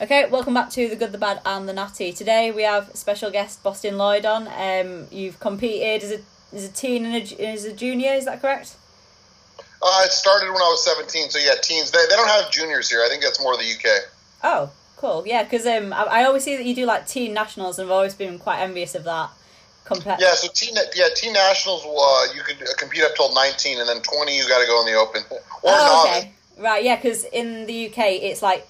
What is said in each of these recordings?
Okay, welcome back to the good, the bad, and the natty. Today we have special guest Bostin Loyd on. Um, you've competed as a as a teen and a, as a junior. Is that correct? Uh, it started when I was 17, so yeah, teens. They, they don't have juniors here. I think that's more the UK. Oh, cool. Yeah, because um, I, I always see that you do like teen nationals, and I've always been quite envious of that. Compared. Yeah, so teen yeah teen nationals uh, you could compete up till 19, and then 20 you got to go in the open or Oh, novice. okay. Right, yeah, because in the UK it's like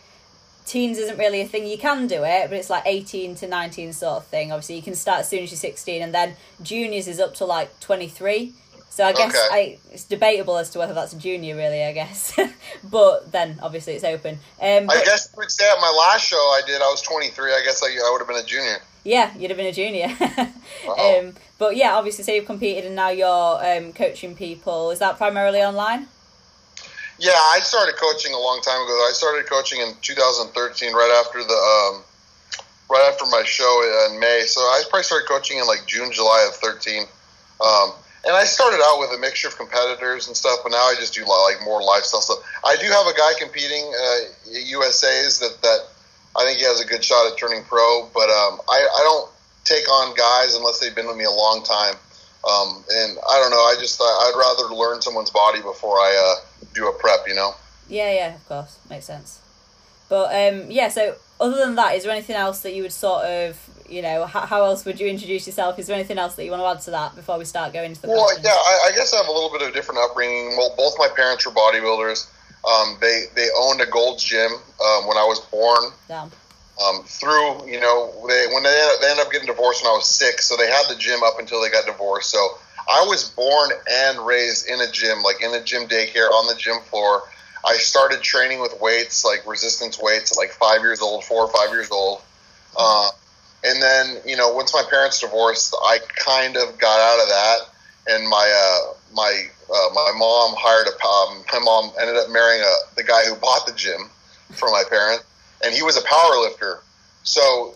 teens isn't really a thing. You can do it, but it's like 18 to 19 sort of thing. Obviously, you can start as soon as you're 16, and then juniors is up to like 23. So I guess Okay. I, it's debatable as to whether that's a junior, really. I guess, but then obviously it's open. Um, I guess you would say at my last show I did I was 23. I guess I, I would have been a junior. Yeah, you'd have been a junior. Wow. um, but yeah, obviously, so you've competed and now you're um, coaching people. Is that primarily online? Yeah, I started coaching a long time ago. I started coaching in 2013, right after the um, right after my show in May. So I probably started coaching in like June, July of 13. Um, and I started out with a mixture of competitors and stuff, but now I just do like more lifestyle stuff. I do have a guy competing uh, USA's that that I think he has a good shot at turning pro, but um, I, I don't take on guys unless they've been with me a long time. Um, and I don't know. I just I, I'd rather learn someone's body before I uh, do a prep. You know. Yeah, yeah, of course, makes sense. But um, yeah, so other than that, is there anything else that you would sort of, you know, how, how else would you introduce yourself? Is there anything else that you want to add to that before we start going into the Well, questions? yeah, I, I guess I have a little bit of a different upbringing. Well, both my parents were bodybuilders. Um, they they owned a Gold's Gym um, when I was born. Damn. Um, through you know they when they they ended up getting divorced when I was six, so they had the gym up until they got divorced. So I was born and raised in a gym, like in a gym daycare on the gym floor. I started training with weights, like resistance weights, at like five years old, four or five years old. Uh, and then, you know, once my parents divorced, I kind of got out of that, and my uh, my uh, my mom hired a um, my mom ended up marrying a the guy who bought the gym for my parents, and he was a power lifter. So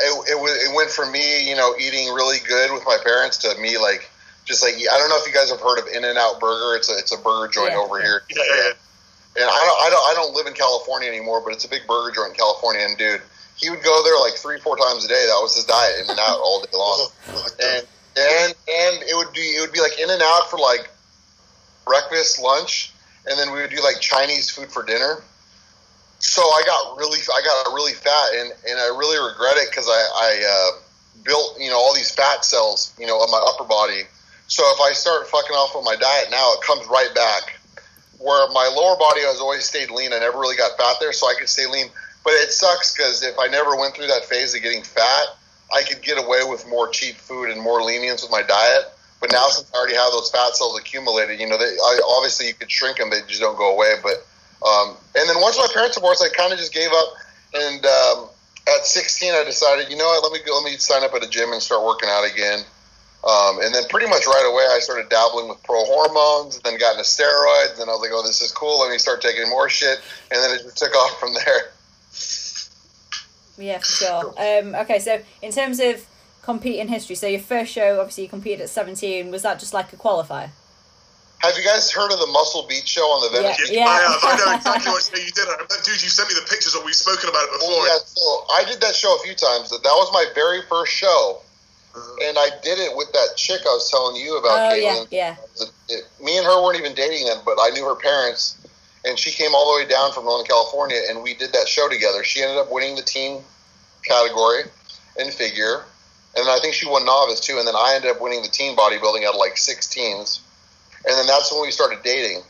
it it, was, it went from me, you know, eating really good with my parents to me like just like I don't know if you guys have heard of In and Out Burger. It's a it's a burger joint Yeah, over yeah. here. Yeah, yeah, And I don't, I don't, I don't live in California anymore, but it's a big burger joint in California. And dude, he would go there like three, four times a day. That was his diet, in and out all day long. Oh, and and and it would be, it would be like in and out for like breakfast, lunch, and then we would do like Chinese food for dinner. So I got really, I got really fat, and and I really regret it because I I uh, built you know all these fat cells you know on my upper body. So if I start fucking off with my diet now, it comes right back where my lower body has always stayed lean. I never really got fat there, so I could stay lean. But it sucks because if I never went through that phase of getting fat, I could get away with more cheap food and more lenience with my diet. But now, since I already have those fat cells accumulated, you know, they I, obviously you could shrink them; they just don't go away. But um, and then once my parents divorced, I kind of just gave up. And um, at 16, I decided, you know what? Let me go. Let me sign up at a gym and start working out again. Um, and then pretty much right away, I started dabbling with pro hormones, then got into steroids, and I was like, oh, this is cool. Let me start taking more shit. And then it just took off from there. Yeah, for sure. Um, okay, so in terms of competing history, so your first show, obviously you competed at 17, was that just like a qualifier? Have you guys heard of the Muscle Beach show on the Venice? Yeah. Yeah, I have. I know exactly what show you did. I dude, you sent me the pictures, and we've spoken about it before. Well, yeah, so I did that show a few times. That was my very first show, uh-huh. and I did it with that chick I was telling you about, Oh, yeah, Caitlin. yeah. It- it- me and her weren't even dating then, but I knew her parents, and she came all the way down from Northern California, and we did that show together. She ended up winning the team category in figure, and I think she won novice too. And then I ended up winning the team bodybuilding out of like six teens, and then that's when we started dating.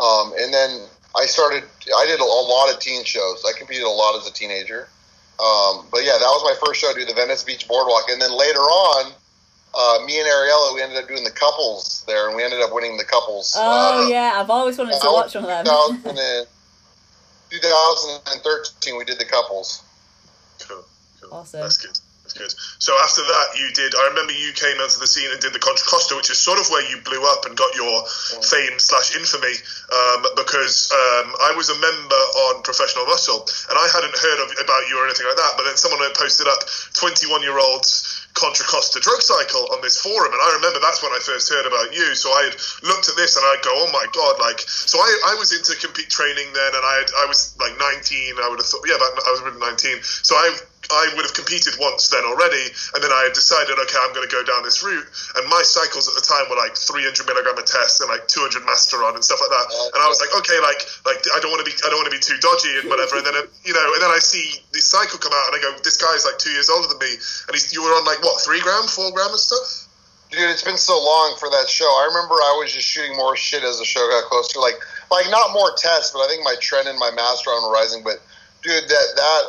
Um, and then I started. I did a, a lot of teen shows. I competed a lot as a teenager. Um, but yeah, that was my first show. Do the Venice Beach Boardwalk, and then later on, uh, me and Ariella, we ended up doing the couples there, and we ended up winning the couples. Oh, uh, yeah, I've always wanted to watch one of them. 2000 and- 2013, we did the couples. Cool, cool. Awesome. That's good. That's good. So after that, you did. I remember you came onto the scene and did the Contra Costa, which is sort of where you blew up and got your fame slash infamy. Um, because um, I was a member on Professional Muscle, and I hadn't heard of, about you or anything like that. But then someone had posted up 21 year olds Contra Costa drug cycle on this forum, and I remember that's when I first heard about you. So I had looked at this and I'd go, "Oh my god!" Like, so I, I was into compete training then, and I had, I was like 19. I would have thought, yeah, about, I was really 19. So I I would have competed once then already, and then I had decided, okay, I'm going to go down this route. And my cycles at the time were like 300 milligram a test and like 200 Masteron and stuff like that. And I was like, okay, like, like I don't want to be, I don't want to be too dodgy and whatever. And then, uh, you know, and then I see this cycle come out, and I go, this guy's like two years older than me, and he's, you were on like what, three gram, four gram and stuff. Dude, it's been so long for that show. I remember I was just shooting more shit as the show got closer. Like, like not more tests, but I think my tren and my Masteron were rising. But dude, that that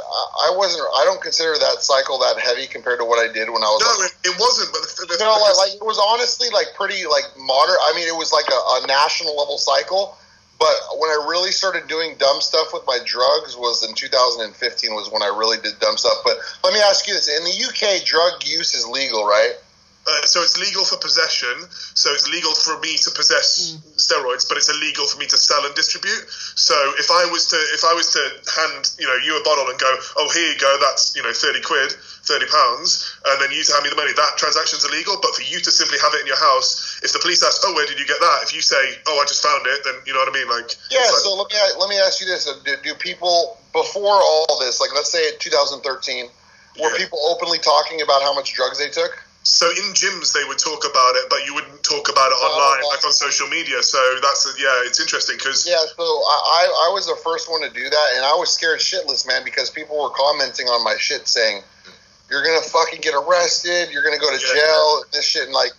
I wasn't. I don't consider that cycle that heavy compared to what I did when I was. No, like, it, wasn't. But the, the, know, like, like it was honestly like pretty like modern. I mean, it was like a, a national level cycle. But when I really started doing dumb stuff with my drugs was in 2015 was when I really did dumb stuff. But let me ask you this: in the UK, drug use is legal, right? Uh, so it's legal for possession. So it's legal for me to possess mm. steroids, but it's illegal for me to sell and distribute. So if I was to if I was to hand you know you a bottle and go, oh here you go, that's you know thirty quid, thirty pounds, and then you to hand me the money, that transaction's illegal. But for you to simply have it in your house, if the police ask, oh where did you get that? If you say, oh I just found it, then you know what I mean. Like yeah. like, so let me let me ask you this: do, do people before all this, like let's say in 2013, were yeah. people openly talking about how much drugs they took? So in gyms they would talk about it, but you wouldn't talk about it oh, online, like on social media. So that's yeah, it's interesting because yeah. So I I was the first one to do that, and I was scared shitless, man, because people were commenting on my shit saying you're gonna fucking get arrested, you're gonna go to yeah, jail, yeah. this shit, and like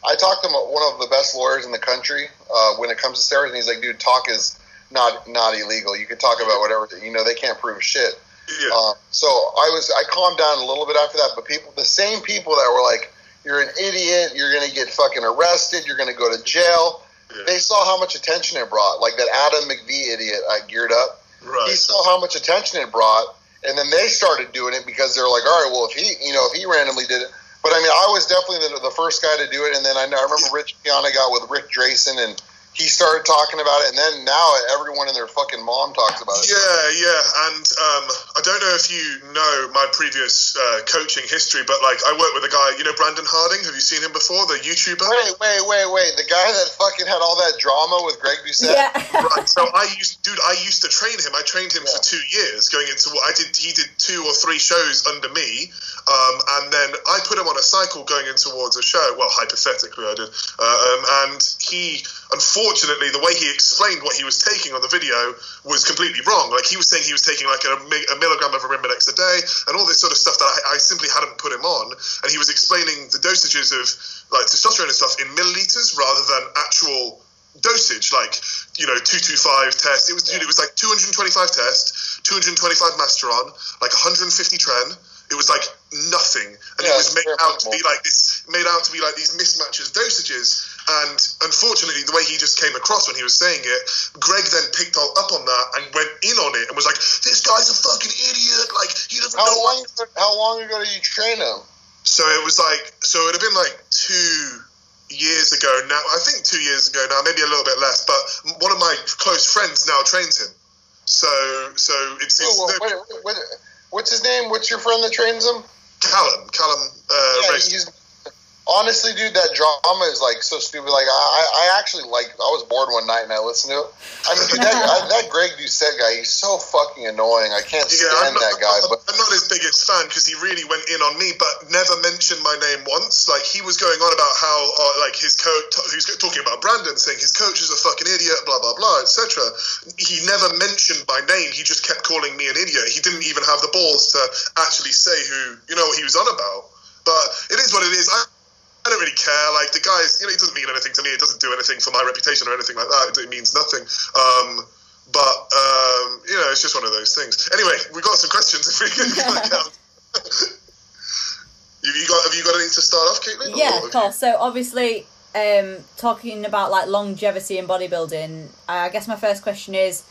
I talked to one of the best lawyers in the country uh, when it comes to steroids, and he's like, dude, talk is not not illegal. You can talk about whatever. You know, they can't prove shit. Yeah. Um, so I was I calmed down a little bit after that, but people, the same people that were like, "You're an idiot. You're gonna get fucking arrested. You're gonna go to jail." Yeah. They saw how much attention it brought. Like that Adam McVie idiot I geared up. Right. He saw how much attention it brought, and then they started doing it because they're like, "All right, well, if he, you know, if he randomly did it." But I mean, I was definitely the, the first guy to do it, and then I, I remember Rich Piana got with Rick Drayson and he started talking about it, and then now everyone and their fucking mom talks about it. Yeah, yeah, and um, I don't know if you know my previous uh, coaching history, but like I worked with a guy, you know, Brandon Harding. Have you seen him before? The YouTuber. Wait, wait, wait, wait. The guy that fucking had all that drama with Greg Doucette. Yeah. right. So I used, dude, I used to train him. I trained him yeah. for two years, going into what I did. He did two or three shows under me, um, and then I put him on a cycle going in towards a show. Well, hypothetically, I did, uh, um, and he unfortunately, the way he explained what he was taking on the video was completely wrong. Like he was saying he was taking like a, a milligram of Arimidex a day and all this sort of stuff that I, I, simply hadn't put him on. And he was explaining the dosages of like testosterone and stuff in milliliters rather than actual dosage, like you know, two two five test. It was dude, it was like two hundred twenty five test, two hundred twenty five Masteron, like one hundred and fifty Tren. It was like nothing, and yeah, it was made out to be like this, made out to be like these mismatches dosages. And unfortunately, the way he just came across when he was saying it, Greg then picked up on that and went in on it and was like, "This guy's a fucking idiot! Like he doesn't how know." Long, how long ago did you train him? So it was like, so it'd have been like two years ago now. I think two years ago now, maybe a little bit less. But one of my close friends now trains him. So, so it's. it's oh, well, wait, wait, wait, what's his name? What's your friend that trains him? Callum. Callum. Uh, yeah, honestly, dude, that drama is like so stupid. Like, I, I actually like. I was bored one night and I listened to it. I mean, dude, that, that Greg Doucette guy, he's so fucking annoying. I can't yeah, stand not, that guy. I'm, but I'm not his biggest fan because he really went in on me, but never mentioned my name once. Like, he was going on about how, uh, like, his coach. He was talking about Brandon, saying his coach is a fucking idiot, blah blah blah, etc. He never mentioned my name. He just kept calling me an idiot. He didn't even have the balls to actually say who, you know, what he was on about. But it is what it is. I, I don't really care. Like the guys, you know, it doesn't mean anything to me. It doesn't do anything for my reputation or anything like that. It, it means nothing. Um, but um, you know, it's just one of those things. Anyway, we've got some questions if we can count. have you got Have you got anything to start off, Caitlin? Yeah, of course. You... So obviously, um, talking about like longevity and bodybuilding, I guess my first question is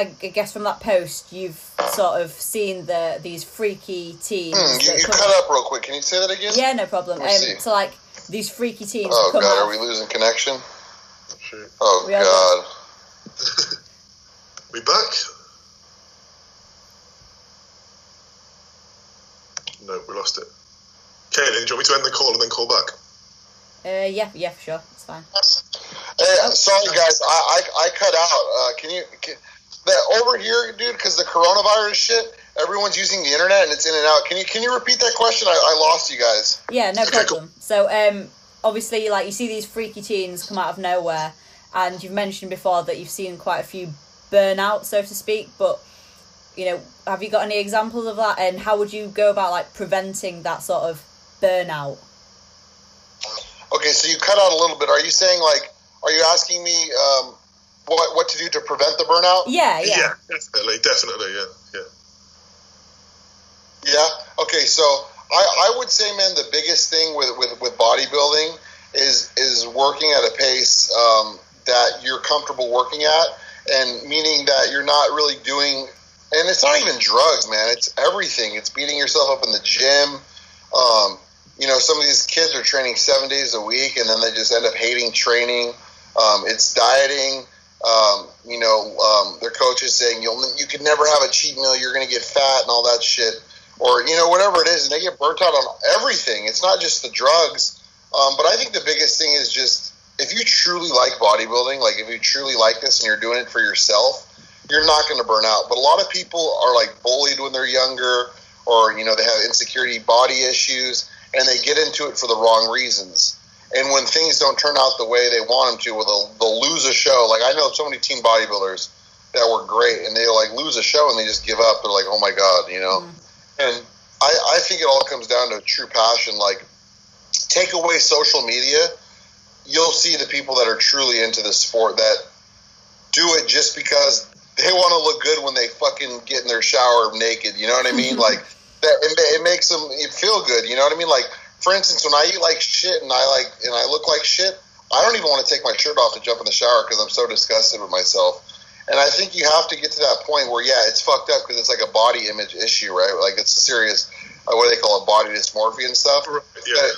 I guess from that post, you've sort of seen the these freaky teams. Mm, you, you cut up real quick. Can you say that again? Yeah, no problem. Um, so like these freaky teams. Oh god, out. are we losing connection? Oh we god. we back? No, we lost it. Caitlin, do you want me to end the call and then call back? Uh, yeah, yeah, for sure. It's fine. Hey, sorry guys, I I, I cut out. Uh, can you can, that over here, dude? Because the coronavirus shit, everyone's using the internet and it's in and out. Can you can you repeat that question? I, I lost you guys. Yeah, no Okay, problem. So, um, obviously, like you see these freaky teens come out of nowhere, and you've mentioned before that you've seen quite a few burnout, so to speak. But you know, have you got any examples of that? And how would you go about like preventing that sort of burnout? Okay, so you cut out a little bit. Are you saying like? Are you asking me um, what what to do to prevent the burnout? Yeah, yeah, definitely, definitely, yeah, yeah. Yeah. Okay. So I, I would say, man, the biggest thing with, with, with bodybuilding is is working at a pace um, that you're comfortable working at, and meaning that you're not really doing. And it's not even drugs, man. It's everything. It's beating yourself up in the gym. Um, you know, some of these kids are training seven days a week, and then they just end up hating training. Um, it's dieting. Um, you know, um, their coaches saying you'll you could never have a cheat meal. You're going to get fat and all that shit or you know whatever it is, and they get burnt out on everything. It's not just the drugs, um, but I think the biggest thing is just if you truly like bodybuilding, like if you truly like this and you're doing it for yourself, you're not going to burn out. But a lot of people are like bullied when they're younger, or you know they have insecurity, body issues, and they get into it for the wrong reasons. And when things don't turn out the way they want them to, well, they'll, they'll lose a show. Like I know so many team bodybuilders that were great, and they like lose a show and they just give up. They're like, oh my god, you know. Mm. And I, I think it all comes down to true passion. Like, take away social media, you'll see the people that are truly into the sport that do it just because they want to look good when they fucking get in their shower naked. You know what I mean? like, that it, it makes them feel good. You know what I mean? Like, for instance, when I eat like shit and I like and I look like shit, I don't even want to take my shirt off to jump in the shower because I'm so disgusted with myself. And I think you have to get to that point where, yeah, it's fucked up because it's like a body image issue, right? Like it's a serious, uh, what do they call it, body dysmorphia and stuff. Yeah. But,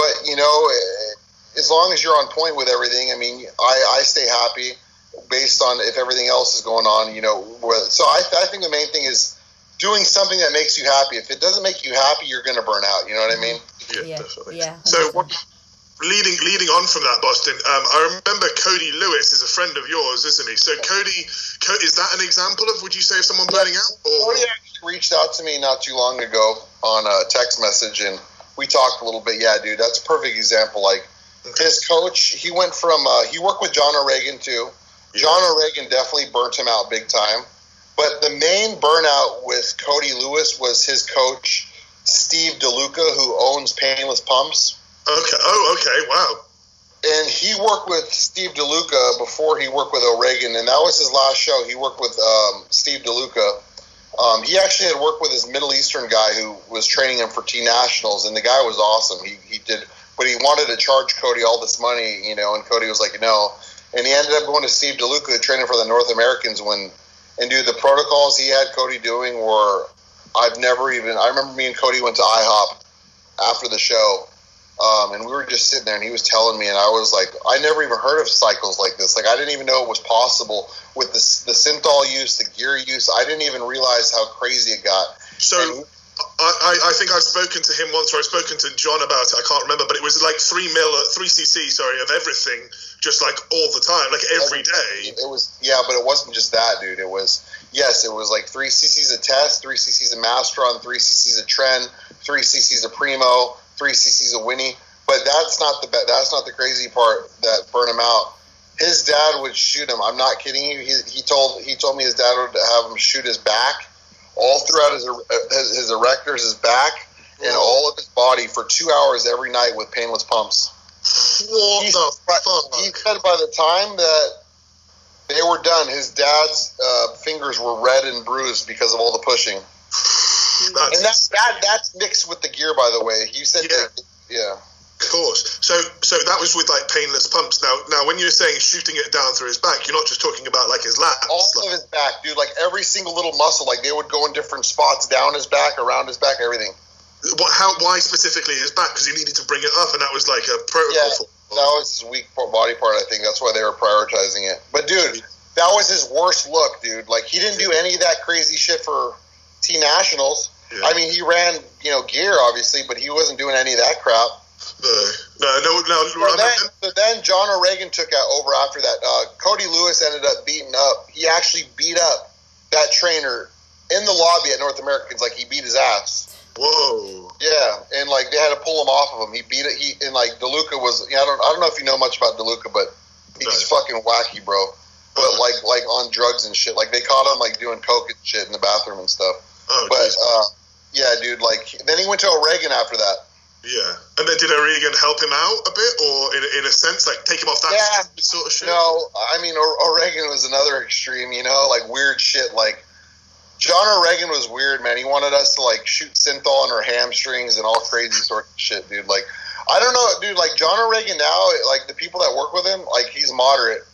but you know, eh, as long as you're on point with everything, I mean, I, I stay happy based on if everything else is going on, you know. So I, I think the main thing is doing something that makes you happy. If it doesn't make you happy, you're going to burn out. You know what I mean? Yeah, yeah, definitely. yeah. So what, leading leading on from that, Bostin, um, I remember Cody Lewis is a friend of yours, isn't he? So Cody, Co- is that an example of? Would you say of someone burning out? Or Cody actually reached out to me not too long ago on a text message, and we talked a little bit. Yeah, dude, that's a perfect example. Like Okay. his coach, he went from uh, he worked with John O'Regan too. Yeah. John O'Regan definitely burnt him out big time. But the main burnout with Cody Lewis was his coach Steve DeLuca, who owns Painless Pumps. Okay. Oh, okay. Wow. and he worked with Steve DeLuca before he worked with O'Regan, and that was his last show. He worked with um, Steve DeLuca. Um, he actually had worked with his Middle Eastern guy who was training him for T Nationals, and the guy was awesome. He, he did, but he wanted to charge Cody all this money, you know, and Cody was like, no. And he ended up going to Steve DeLuca, training for the North Americans. When and dude, the protocols he had Cody doing were I've never even. I remember me and Cody went to IHOP after the show, um, and we were just sitting there, and he was telling me, and I was like, I never even heard of cycles like this. Like I didn't even know it was possible with the the synthol use, the gear use. I didn't even realize how crazy it got. So And- I, I, think I've spoken to him once, or I've spoken to John about it. I can't remember, but it was like three mil, uh, three cc, sorry, of everything, just like all the time, like every day. It was yeah, but it wasn't just that, dude. It was yes, it was like three cc's a test, three cc's a Masteron, three cc's a Tren, three cc's a Primo, three cc's a Winnie. But that's not the that's not the crazy part that burned him out. His dad would shoot him. I'm not kidding you. He, he told he told me his dad would have him shoot his back, all throughout his his, his erectors, his back, and all of his body for two hours every night with painless pumps. What He, the fuck? he said by the time that they were done, his dad's uh, fingers were red and bruised because of all the pushing. That's And that, that that's mixed with the gear, by the way. You said, Yeah. that- yeah. Of course. So, so that was with like painless pumps. Now, now, when you're saying shooting it down through his back, you're not just talking about like his lats. all like- of his back, dude. Like every single little muscle, like they would go in different spots, down his back, around his back, everything. what? How? Why specifically his back? Because he needed to bring it up, and that was like a protocol. Yeah, for. that was his weak body part. I think that's why they were prioritizing it. But dude, that was his worst look, dude. Like he didn't do any of that crazy shit for T Nationals. Yeah. I mean, he ran, you know, gear obviously, but he wasn't doing any of that crap. No, no, no. no So then, then John O'Regan took out over after that. Uh, Cody Lewis ended up beating up. He actually beat up that trainer in the lobby at North Americans. Like he beat his ass. Whoa. Yeah, and like they had to pull him off of him. He beat it. He and like Deluca was. Yeah, I don't. I don't know if you know much about Deluca, but he's Right. fucking wacky, bro. But Uh-huh. like like on drugs and shit. Like they caught him like doing coke and shit in the bathroom and stuff. Oh, But uh, yeah, dude. Like then he went to O'Regan after that. Yeah. And then did O'Regan help him out a bit, or in, in a sense, like take him off that Yeah. sort of shit? No, I mean O- O'Regan was another extreme. You know, like weird shit. Like John O'Regan was weird, man. He wanted us to like shoot synthol in our hamstrings and all crazy sort of shit, dude. Like I don't know, dude. Like John O'Regan now, like the people that work with him, like he's moderate.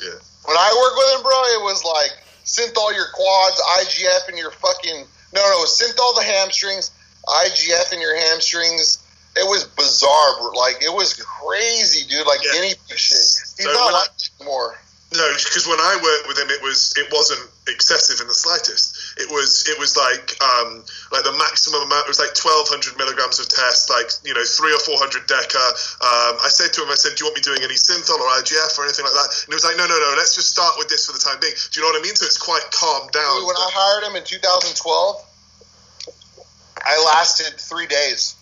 Yeah. When I worked with him, bro, it was like synthol your quads, IGF in your fucking no, no, synthol the hamstrings, IGF in your hamstrings. It was bizarre, like it was crazy, dude. Like Yeah. pig shit. He's So not like anymore. No, because when I worked with him, it was it wasn't excessive in the slightest. It was it was like um, like the maximum amount. It was like twelve hundred milligrams of test, like you know three or four hundred deca. Um, I said to him, I said, "Do you want me doing any synthol or IGF or anything like that?" And he was like, "No, no, no. Let's just start with this for the time being." Do you know what I mean? So it's quite calmed down. Dude, when I hired him in 2012, I lasted three days.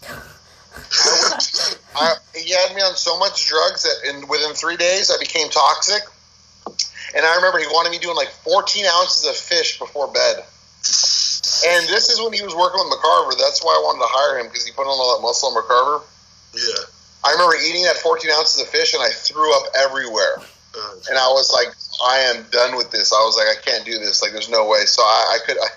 I, I, he had me on so much drugs that in within three days I became toxic. And I remember he wanted me doing like 14 ounces of fish before bed. And this is when he was working with McCarver. That's why I wanted to hire him because he put on all that muscle on McCarver. yeah. I remember eating that 14 ounces of fish and I threw up everywhere. Uh, and I was like, I am done with this. I was like, I can't do this. Like, there's no way. So I, I could, I,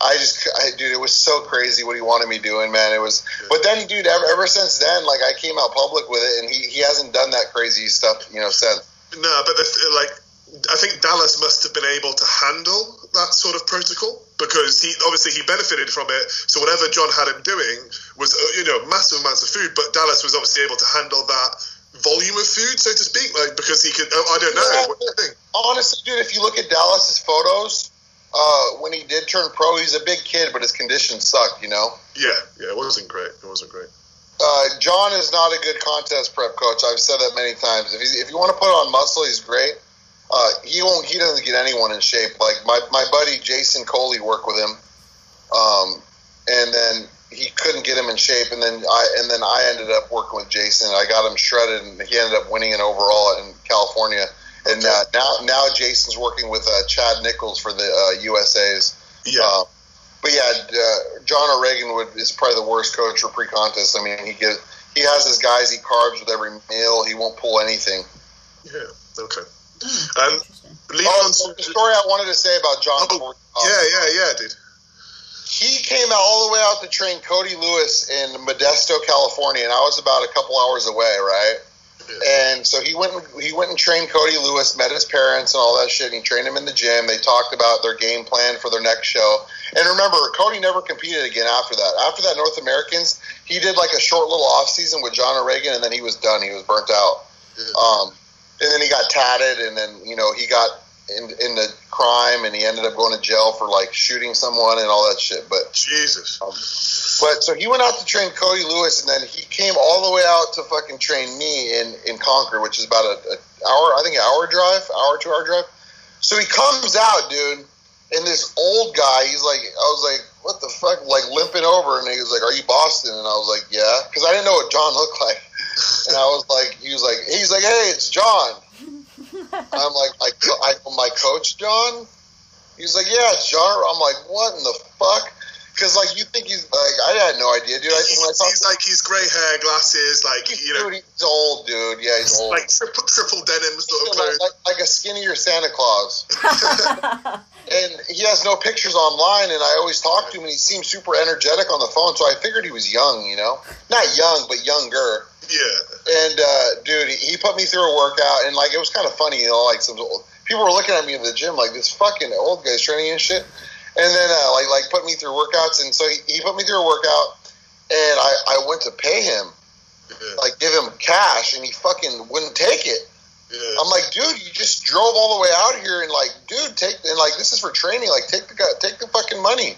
I just, I, dude, it was so crazy what he wanted me doing, man. It was, but then, dude, ever, ever since then, like, I came out public with it, and he, he hasn't done that crazy stuff, you know, since. No, but the, like I think Dallas must have been able to handle that sort of protocol because he obviously he benefited from it. So whatever John had him doing was uh, you know massive amounts of food, but Dallas was obviously able to handle that volume of food, so to speak, like because he could. I don't know. Yeah. What do you think? Honestly, dude, if you look at Dallas's photos, uh, when he did turn pro, he's a big kid, but his condition sucked, you know. Yeah, yeah, it wasn't great. It wasn't great. Uh, John is not a good contest prep coach. I've said that many times. If, he's, if you want to put on muscle, he's great. Uh, he won't. He doesn't get anyone in shape. Like my, my buddy Jason Coley worked with him, um, and then he couldn't get him in shape. And then I and then I ended up working with Jason. I got him shredded, and he ended up winning an overall in California. And uh, now now Jason's working with uh, Chad Nichols for the uh, USA's. Yeah, Uh, but yeah, uh, John O'Regan would is probably the worst coach for pre-contest. I mean, he get he has his guys. He carbs with every meal. He won't pull anything. yeah, okay. Um, Interesting. Oh, so the story I wanted to say about John. Oh, before yeah, yeah, yeah, dude. he came out all the way out to train Cody Lewis in Modesto, California, and I was about a couple hours away, right? And so he went. And, He went and trained Cody Lewis, met his parents and all that shit. And he trained him in the gym. They talked about their game plan for their next show. And remember, Cody never competed again after that. After that North Americans, he did like a short little off season with John O'Regan, and then he was done. He was burnt out. Yeah. Um, and then he got tatted, and then you know he got in, in the crime, and he ended up going to jail for like shooting someone and all that shit. But Jesus. um, but so he went out to train Cody Lewis, and then he came all the way out to fucking train me in in Concord, which is about a, a hour, I think, an hour drive, hour two hour drive. So he comes out, dude, and this old guy, he's like, I was like, what the fuck, like limping over, and he was like, "Are you Bostin?" And I was like, "Yeah," because I didn't know what John looked like, and I was like, he was like, he's like, "Hey, it's John." I'm like, I, I, my coach John. He's like, yeah, it's John. I'm like, what in the fuck? Because like you think he's like, I had no idea, dude. I He's, when I talked he's like he's grey hair, glasses, like to you know, dude, he's old, dude. Yeah, he's old. like triple, triple denim sort of like, clothes. like, like a skinnier Santa Claus. and he has no pictures online, and I always talk to him, and he seems super energetic on the phone. So I figured he was young, you know, not young, but younger. Yeah, And uh, dude, he put me through a workout, and like it was kind of funny, you know, like some old, people were looking at me in the gym like this fucking old guy's training and shit. And then uh, like like put me through workouts, and so he, he put me through a workout, and I I went to pay him, yeah, like give him cash, and he fucking wouldn't take it. yeah. I'm like, dude, you just drove all the way out here, and like, dude, take and like this is for training, like take the take the fucking money.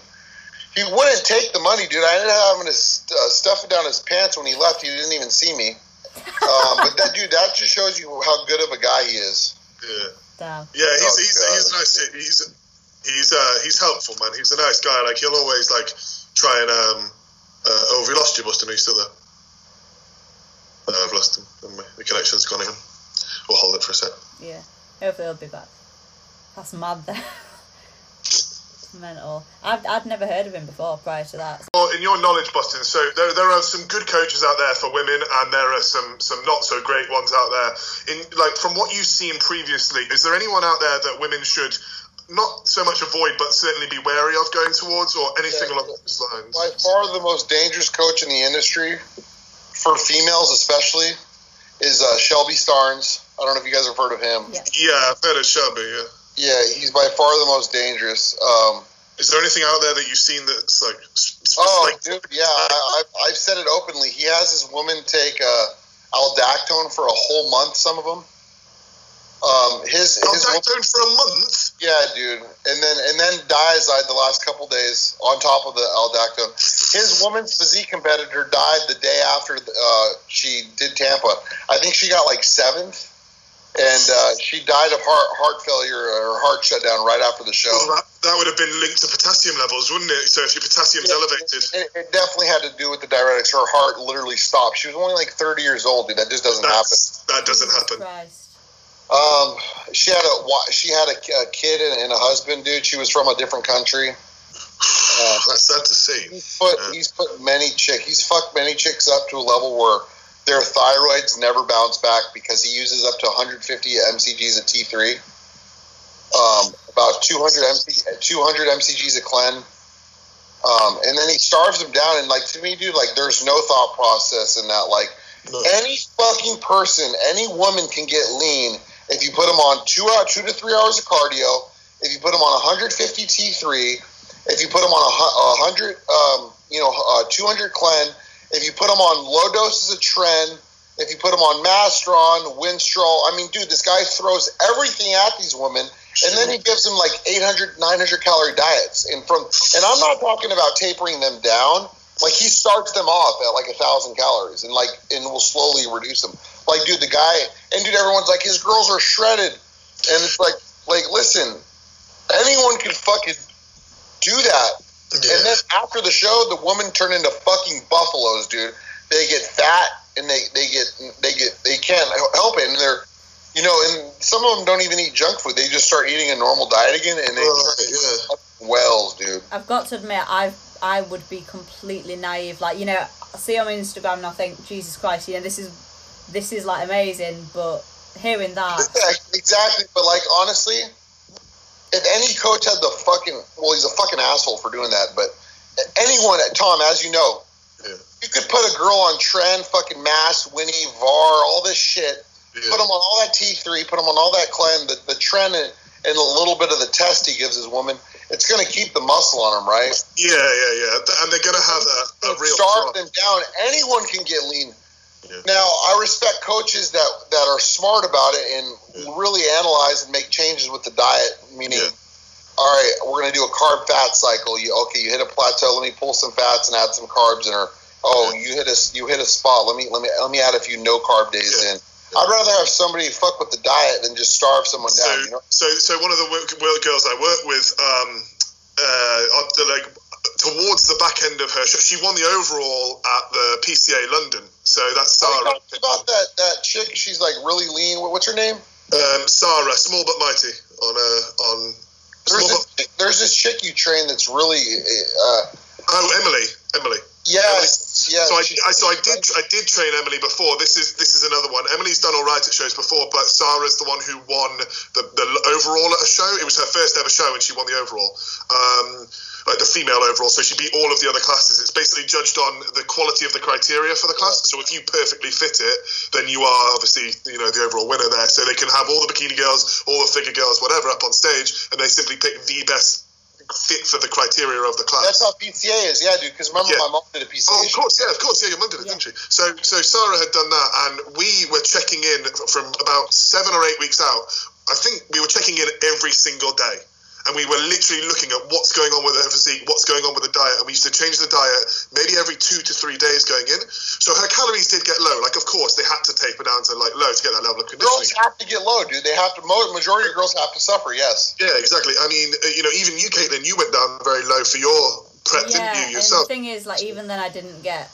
He wouldn't take the money, dude. I ended up having to st- uh, stuff it down his pants when he left. He didn't even see me. Um, but that dude, that just shows you how good of a guy he is. Yeah. Damn. Yeah, he's Oh, he's, God. he's nice. He's he's uh, he's helpful, man. He's a nice guy. Like he'll always like try and um. Uh, oh, have we lost you, Bostin? Are you still there? Uh, I've lost him. The connection's gone again. We'll hold it for a sec. Yeah. Hopefully he'll be back. That's mad though. Mental. I've, I'd never heard of him before prior to that. Well, in your knowledge, Bostin, so there, there are some good coaches out there for women, and there are some some not so great ones out there. In like from what you've seen previously, is there anyone out there that women should not so much avoid, but certainly be wary of going towards, or anything Yeah. along those lines? By far the most dangerous coach in the industry, for females especially, is uh, Shelby Starnes. I don't know if you guys have heard of him. Yeah. Yeah, I've heard of Shelby. Yeah. Yeah, he's by far the most dangerous. Um, Is there anything out there that you've seen that's like? oh, like dude, yeah, I, I've, I've said it openly. He has his woman take uh, aldactone for a whole month. Some of them. Um, his his wo- Aldactone for a month. yeah, dude, and then and then diazide the last couple days on top of the aldactone. His woman's physique competitor died the day after uh, she did Tampa. I think she got like seventh, and uh, she died of heart heart failure or heart shut down right after the show. Well, that, that would have been linked to potassium levels, wouldn't it? So if your potassium's Yeah, elevated, It, it definitely had to do with the diuretics. Her heart literally stopped. She was only like 30 years old, dude. That just doesn't happen. that doesn't happen. Um, she had a she had a, a kid and, and a husband, dude. She was from a different country. Uh, That's sad to see. he's put Yeah. he's put many chick he's fucked many chicks up to a level where their thyroids never bounce back because he uses up to 150 mcgs of T3. Um, about 200 MC, 200 mcgs of clen. Um, and then he starves them down and like to me, dude, like there's no thought process in that. Like any fucking person, any woman can get lean if you put them on two out two to three hours of cardio. If you put them on 150 T3, if you put them on a, a hundred, um, you know, uh, 200 clen, if you put them on low doses of tren, if you put them on Masteron, Winstrol, I mean, dude, this guy throws everything at these women, and then he gives them like 800, 900 calorie diets. And from, and I'm not talking about tapering them down. Like he starts them off at like a thousand calories, and like, and will slowly reduce them. Like, dude, the guy, and dude, everyone's like, his girls are shredded, and it's like, like, listen, anyone can fucking do that. Yeah. And then after the show, the woman turned into fucking buffaloes, dude. They get fat and they, they get they get they can't help it, and they're you know, and some of them don't even eat junk food. They just start eating a normal diet again, and they Right, yeah. wells, dude. I've got to admit, I I would be completely naive. Like you know, I see on Instagram and I think, Jesus Christ, you know, this is this is like amazing. But hearing that, Yeah, exactly. But like honestly, if any coach had the fucking well, he's a fucking asshole for doing that. But anyone, Tom, as you know, Yeah. you could put a girl on tren, fucking mass, Winnie, VAR, all this shit. Yeah. Put them on all that T three. Put them on all that clen. The the tren and, and a little bit of the test he gives his woman. It's going to keep the muscle on him, right? yeah, yeah, yeah. And they're going to have a, a real starve them down. Anyone can get lean. Yeah. Now, I respect coaches that that are smart about it and Yeah. really analyze and make changes with the diet. Meaning, Yeah. all right, we're going to do a carb fat cycle. You okay? You hit a plateau. Let me pull some fats and add some carbs in. Or oh, you hit a you hit a spot. Let me let me let me add a few no carb days in. I'd rather have somebody fuck with the diet than just starve someone So, down. You know? so, so one of the girls I work with, um, uh, like towards the back end of her, show, she won the overall at the PCA London. So that's Have Sarah. about that that chick? She's like really lean. What's her name? Um, Sarah, small but mighty, on uh, on. There's this, there's this chick you train that's really. Uh, oh, Emily, Emily. Yes, yes. So I, I, so I did I did train Emily before. This is this is another one. Emily's done all right at shows before, but Sarah's the one who won the, the overall at a show. It was her first ever show, and she won the overall, um, like the female overall. So she beat all of the other classes. It's basically judged on the quality of the criteria for the class. So if you perfectly fit it, then you are obviously you know the overall winner there. So they can have all the bikini girls, all the figure girls, whatever, up on stage, and they simply pick the best fit for the criteria of the class. That's how PCA is, yeah, dude. Because remember, Yeah. my mom did a PCA. Oh, of course, yeah, of course, yeah. Your mum did it, Yeah. didn't she? So, so Sarah had done that, and we were checking in from about seven or eight weeks out. I think we were checking in every single day, and we were literally looking at what's going on with her physique, what's going on with the diet, and we used to change the diet maybe every two to three days going in. So her calories did get low. Like, of course, they had to taper down to like low to get that level of conditioning. Girls have to get low, dude. They have to. Majority of girls have to suffer. Yes. Yeah, exactly. I mean, uh, you know, even you, Caitlin, you went down very low for your prep, yeah, didn't you and yourself? the thing is, like, even then, I didn't get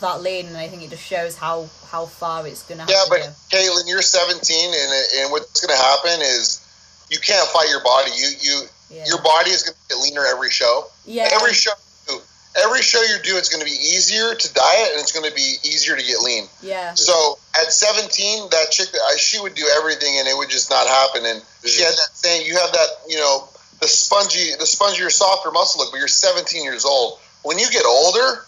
that lean, and I think it just shows how how far it's gonna have Yeah, to but go. Caitlin, you're 17, and and what's going to happen is you can't fight your body. You you Yeah. your body is going to get leaner every show. yeah, Every show. you do- Every show you do, it's going to be easier to diet, and it's going to be easier to get lean. yeah, So at 17, that chick, I- she would do everything, and it would just not happen. And she had that same, you have that, you know, the spongy, the spongier, softer muscle look. But you're 17 years old. When you get older,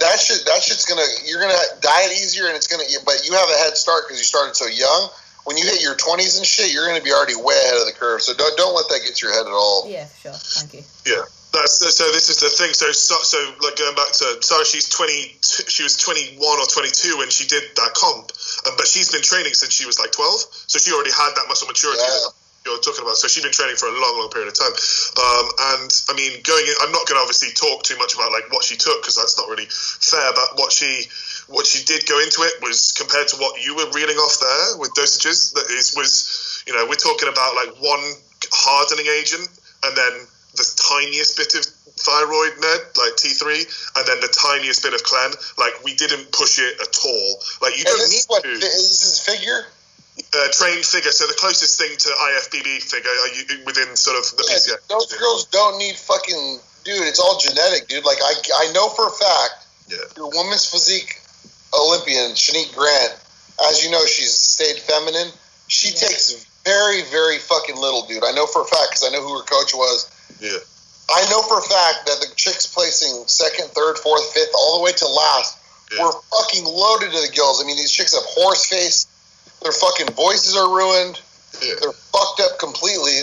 that shit, that shit's gonna, you're gonna diet easier, and it's gonna. But you have a head start because you started so young. When you hit your 20s and shit, you're gonna be already way ahead of the curve. So don't don't let that get to your head at all. yeah, sure. Thank you. Yeah. That's, so this is the thing. So, so, so like going back to Sarah, she's twenty. She was twenty one or twenty two when she did that comp, um, but she's been training since she was like twelve. So she already had that muscle maturity Yeah. You're talking about. So she's been training for a long, long period of time. Um, and I mean, going in, I'm not going to obviously talk too much about like what she took because that's not really fair. But what she what she did go into it was compared to what you were reeling off there with dosages. That is was you know we're talking about like one hardening agent and then the tiniest bit of thyroid med like T3 and then the tiniest bit of clen like we didn't push it at all like you And don't this need is what to is this is figure. Uh, trained figure so the closest thing to IFBB figure are you within sort of the Yeah, PCA those girls don't need fucking dude. It's all genetic, dude. Like I, I know for a fact. Yeah. Your women's physique Olympian Shanique Grant, as you know, she's stayed feminine. She Yeah. takes very, very fucking little, dude. I know for a fact because I know who her coach was. yeah I know for a fact that the chicks placing second, third, fourth, fifth, all the way to last Yeah. were fucking loaded to the gills. I mean, these chicks have horse face. Their fucking voices are ruined. yeah They're fucked up completely.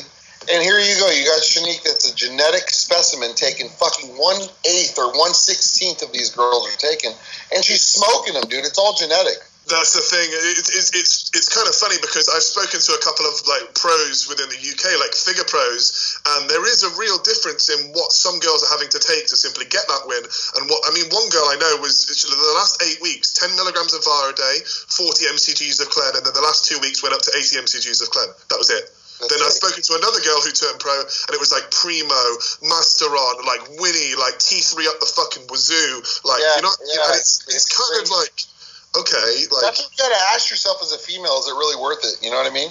And here you go. You got Shanique that's a genetic specimen taking fucking one eighth or one sixteenth of these girls are taken. And she's smoking them, dude. It's all genetic. That's the thing. It's, it's it's it's kind of funny because I've spoken to a couple of like pros within the UK, like figure pros, and there is a real difference in what some girls are having to take to simply get that win. And what I mean, one girl I know was the last eight weeks, ten milligrams of VAR a day, forty mcgs of Clen, and then the last two weeks went up to eighty mcgs of Clen. That was it. That's then I've spoken to another girl who turned pro, and it was like Primo, Masteron, like Winnie, like T3 up the fucking wazoo. Like, Yeah, you know, yeah, and it's, it's it's kind of like, okay, like, That's what you gotta ask yourself as a female, is it really worth it? You know what I mean?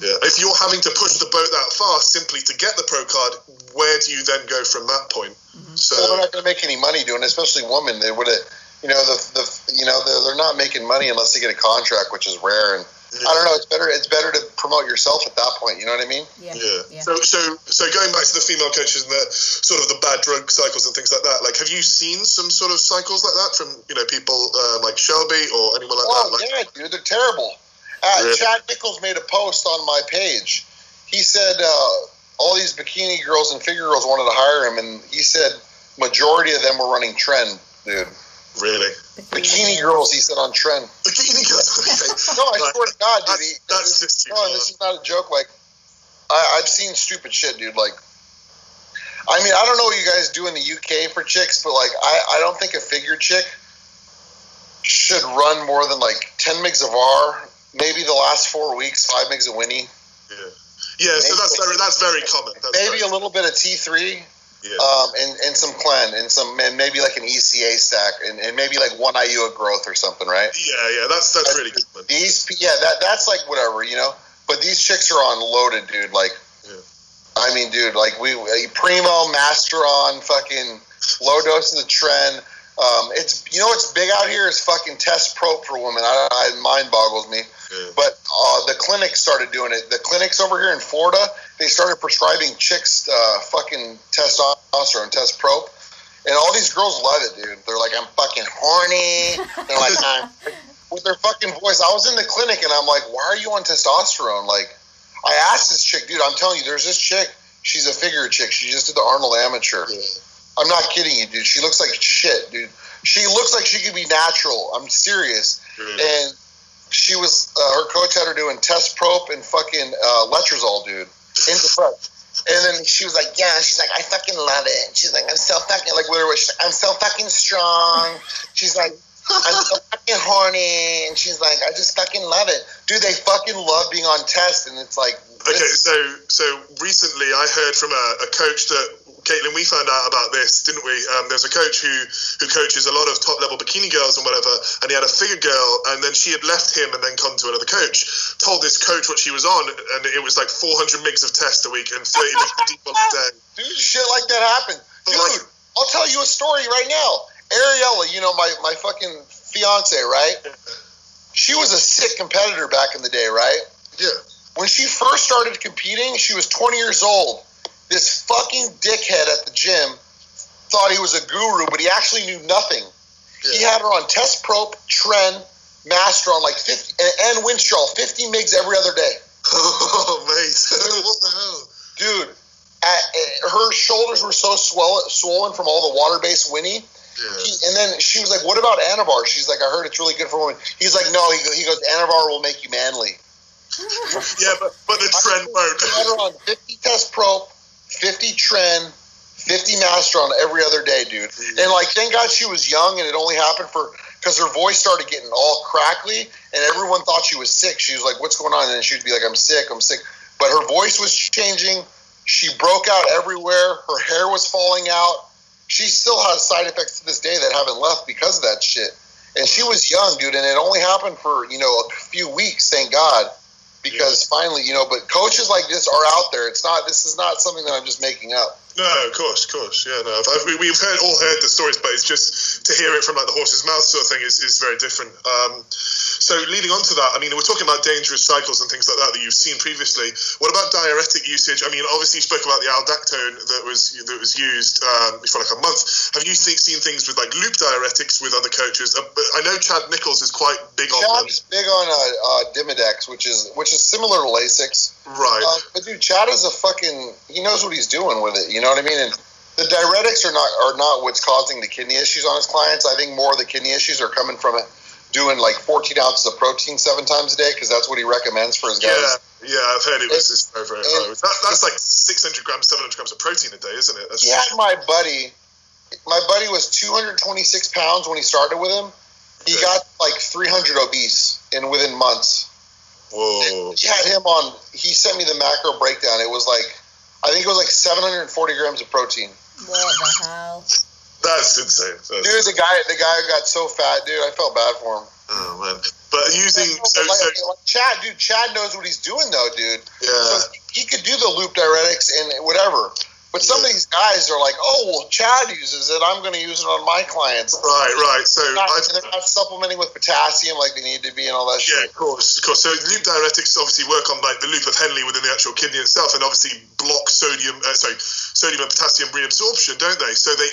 yeah. if you're having to push the boat that far simply to get the pro card, where do you then go from that point? Mm-hmm. So, Well, they're not gonna make any money doing it, especially women. They would have you know the, the you know they're, they're not making money unless they get a contract, which is rare and I don't know. It's better. It's better to promote yourself at that point. You know what I mean? Yeah. Yeah. Yeah. So, so, so going back to the female coaches and the sort of the bad drug cycles and things like that. Like, have you seen some sort of cycles like that from you know people um, like Shelby or anyone like Oh that? Like, yeah, dude, they're terrible. Uh, Really? Chad Nichols made a post on my page. He said uh, all these bikini girls and figure girls wanted to hire him, and he said majority of them were running tren, dude. Really? Bikini girls, he said on tren. Bikini girls. No, I Like, swear to God, dude. He, that's just too no, and this is not a joke. Like, I, I've seen stupid shit, dude. Like, I mean, I don't know what you guys do in the UK for chicks, but like, I, I don't think a figure chick should run more than like 10 mgs of R, maybe the last four weeks, five mgs of Winnie, Yeah. Yeah. So that's very that's very common. That's maybe very, a little bit of T3, Yeah. um, and, and some Clen, and some, and maybe like an ECA stack, and, and maybe like one IU of growth or something, right? yeah. Yeah. That's that's really common. These, yeah, that that's like whatever, you know. But these chicks are on loaded, dude. Like, Yeah. I mean, dude, like we uh, primo, Masteron, fucking low doses of the tren. Um, it's you know what's big out here is fucking test prop for women. I, I mind boggles me. Yeah. But uh, the clinics started doing it. The clinics over here in Florida, they started prescribing chicks uh, fucking testosterone, test prop. And all these girls love it, dude. They're like, I'm fucking horny. They're like, I'm with their fucking voice. I was in the clinic and I'm like, why are you on testosterone? Like, I asked this chick, dude. I'm telling you, there's this chick. She's a figure chick. She just did the Arnold Amateur. Yeah. I'm not kidding you, dude. She looks like shit, dude. She looks like she could be natural. I'm serious. Really. And she was, uh, her coach had her doing test prop and fucking uh, letrozole, dude. Into prep. And then she was like, "Yeah." She's like, "I fucking love it." She's like, "I'm so fucking like literally. She's like, I'm so fucking strong." She's like, "I'm so fucking horny," and she's like, "I just fucking love it." Dude, they fucking love being on test, and it's like, Okay, so so recently I heard from a, a coach that Caitlin, we found out about this, didn't we? Um, there's a coach who who coaches a lot of top level bikini girls and whatever, and he had a figure girl, and then she had left him and then come to another coach. Told this coach what she was on, and it was like 400 migs of test a week and 30 migs of deep a day. dude, shit like that happened. Dude, I'll tell you a story right now. Ariella, you know my my fucking fiance, right? She was a sick competitor back in the day, right? Yeah. When she first started competing, she was 20 years old. This fucking dickhead at the gym thought he was a guru, but he actually knew nothing. He had her on test prop, tren, Masteron like 50, and, and Winstrol, 50 migs every other day. Oh, mate. what the hell? Dude, at, at- her shoulders were so swell, swollen from all the water-based Winnie. Yeah. And then she was like, "What about Anavar?" She's like, "I heard it's really good for women." He's like, "No." He, he goes, "Anavar will make you manly." Yeah, but, but the trend her on 50 test prop, 50 tren, 50 Masteron every other day, dude. And like, thank God she was young, and it only happened for because her voice started getting all crackly, and everyone thought she was sick. She was like, "What's going on?" And then she'd be like, "I'm sick. I'm sick." But her voice was changing. She broke out everywhere. Her hair was falling out. She still has side effects to this day that haven't left because of that shit. And she was young, dude, and it only happened for you know a few weeks. Thank God because finally, you know, but coaches like this are out there. It's not. This is not something that I'm just making up. No, of course, of course. Yeah, no. I've, we- we've heard all heard the stories, but it's just to hear it from like the horse's mouth sort of thing is, is very different. Um, so leading on to that, I mean, we're talking about dangerous cycles and things like that that you've seen previously. What about diuretic usage? I mean, obviously you spoke about the aldactone that was that was used um, for like a month. Have you th- seen things with like loop diuretics with other coaches? Uh, I know Chad Nichols is quite big on them. Big on uh, uh, Demadex, which is which is similar to Lasix. Right. Uh, but dude, Chad is a fucking. He knows what he's doing with it. You know what I mean? And the diuretics are not are not what's causing the kidney issues on his clients. I think more of the kidney issues are coming from it doing like 14 ounces of protein seven times a day because that's what he recommends for his guys. yeah, yeah, I've heard it was just very, very high. That, that's like 600 grams, 700 grams of protein a day, isn't it? That's had my buddy. My buddy was 226 pounds when he started with him. He Okay. got like 300 obese in within months. Whoa. He had him on. He sent me the macro breakdown. It was like, I think it was like 740 grams of protein. What the hell? That's insane. That's, Dude, the guy, the guy got so fat, dude. I felt bad for him. oh man. But using so like, so like Chad, dude. Chad knows what he's doing, though, dude. yeah. So he could do the loop diuretics and whatever. But some of these guys are like, oh, well, Chad uses it. I'm going to use it on my clients. Right, right. So They're not, I've, they're not supplementing with potassium like they need to be and all that yeah, shit. of course, of course. So loop diuretics obviously work on like the loop of Henle within the actual kidney itself, and obviously block sodium, uh, sorry, sodium and potassium reabsorption, don't they? So they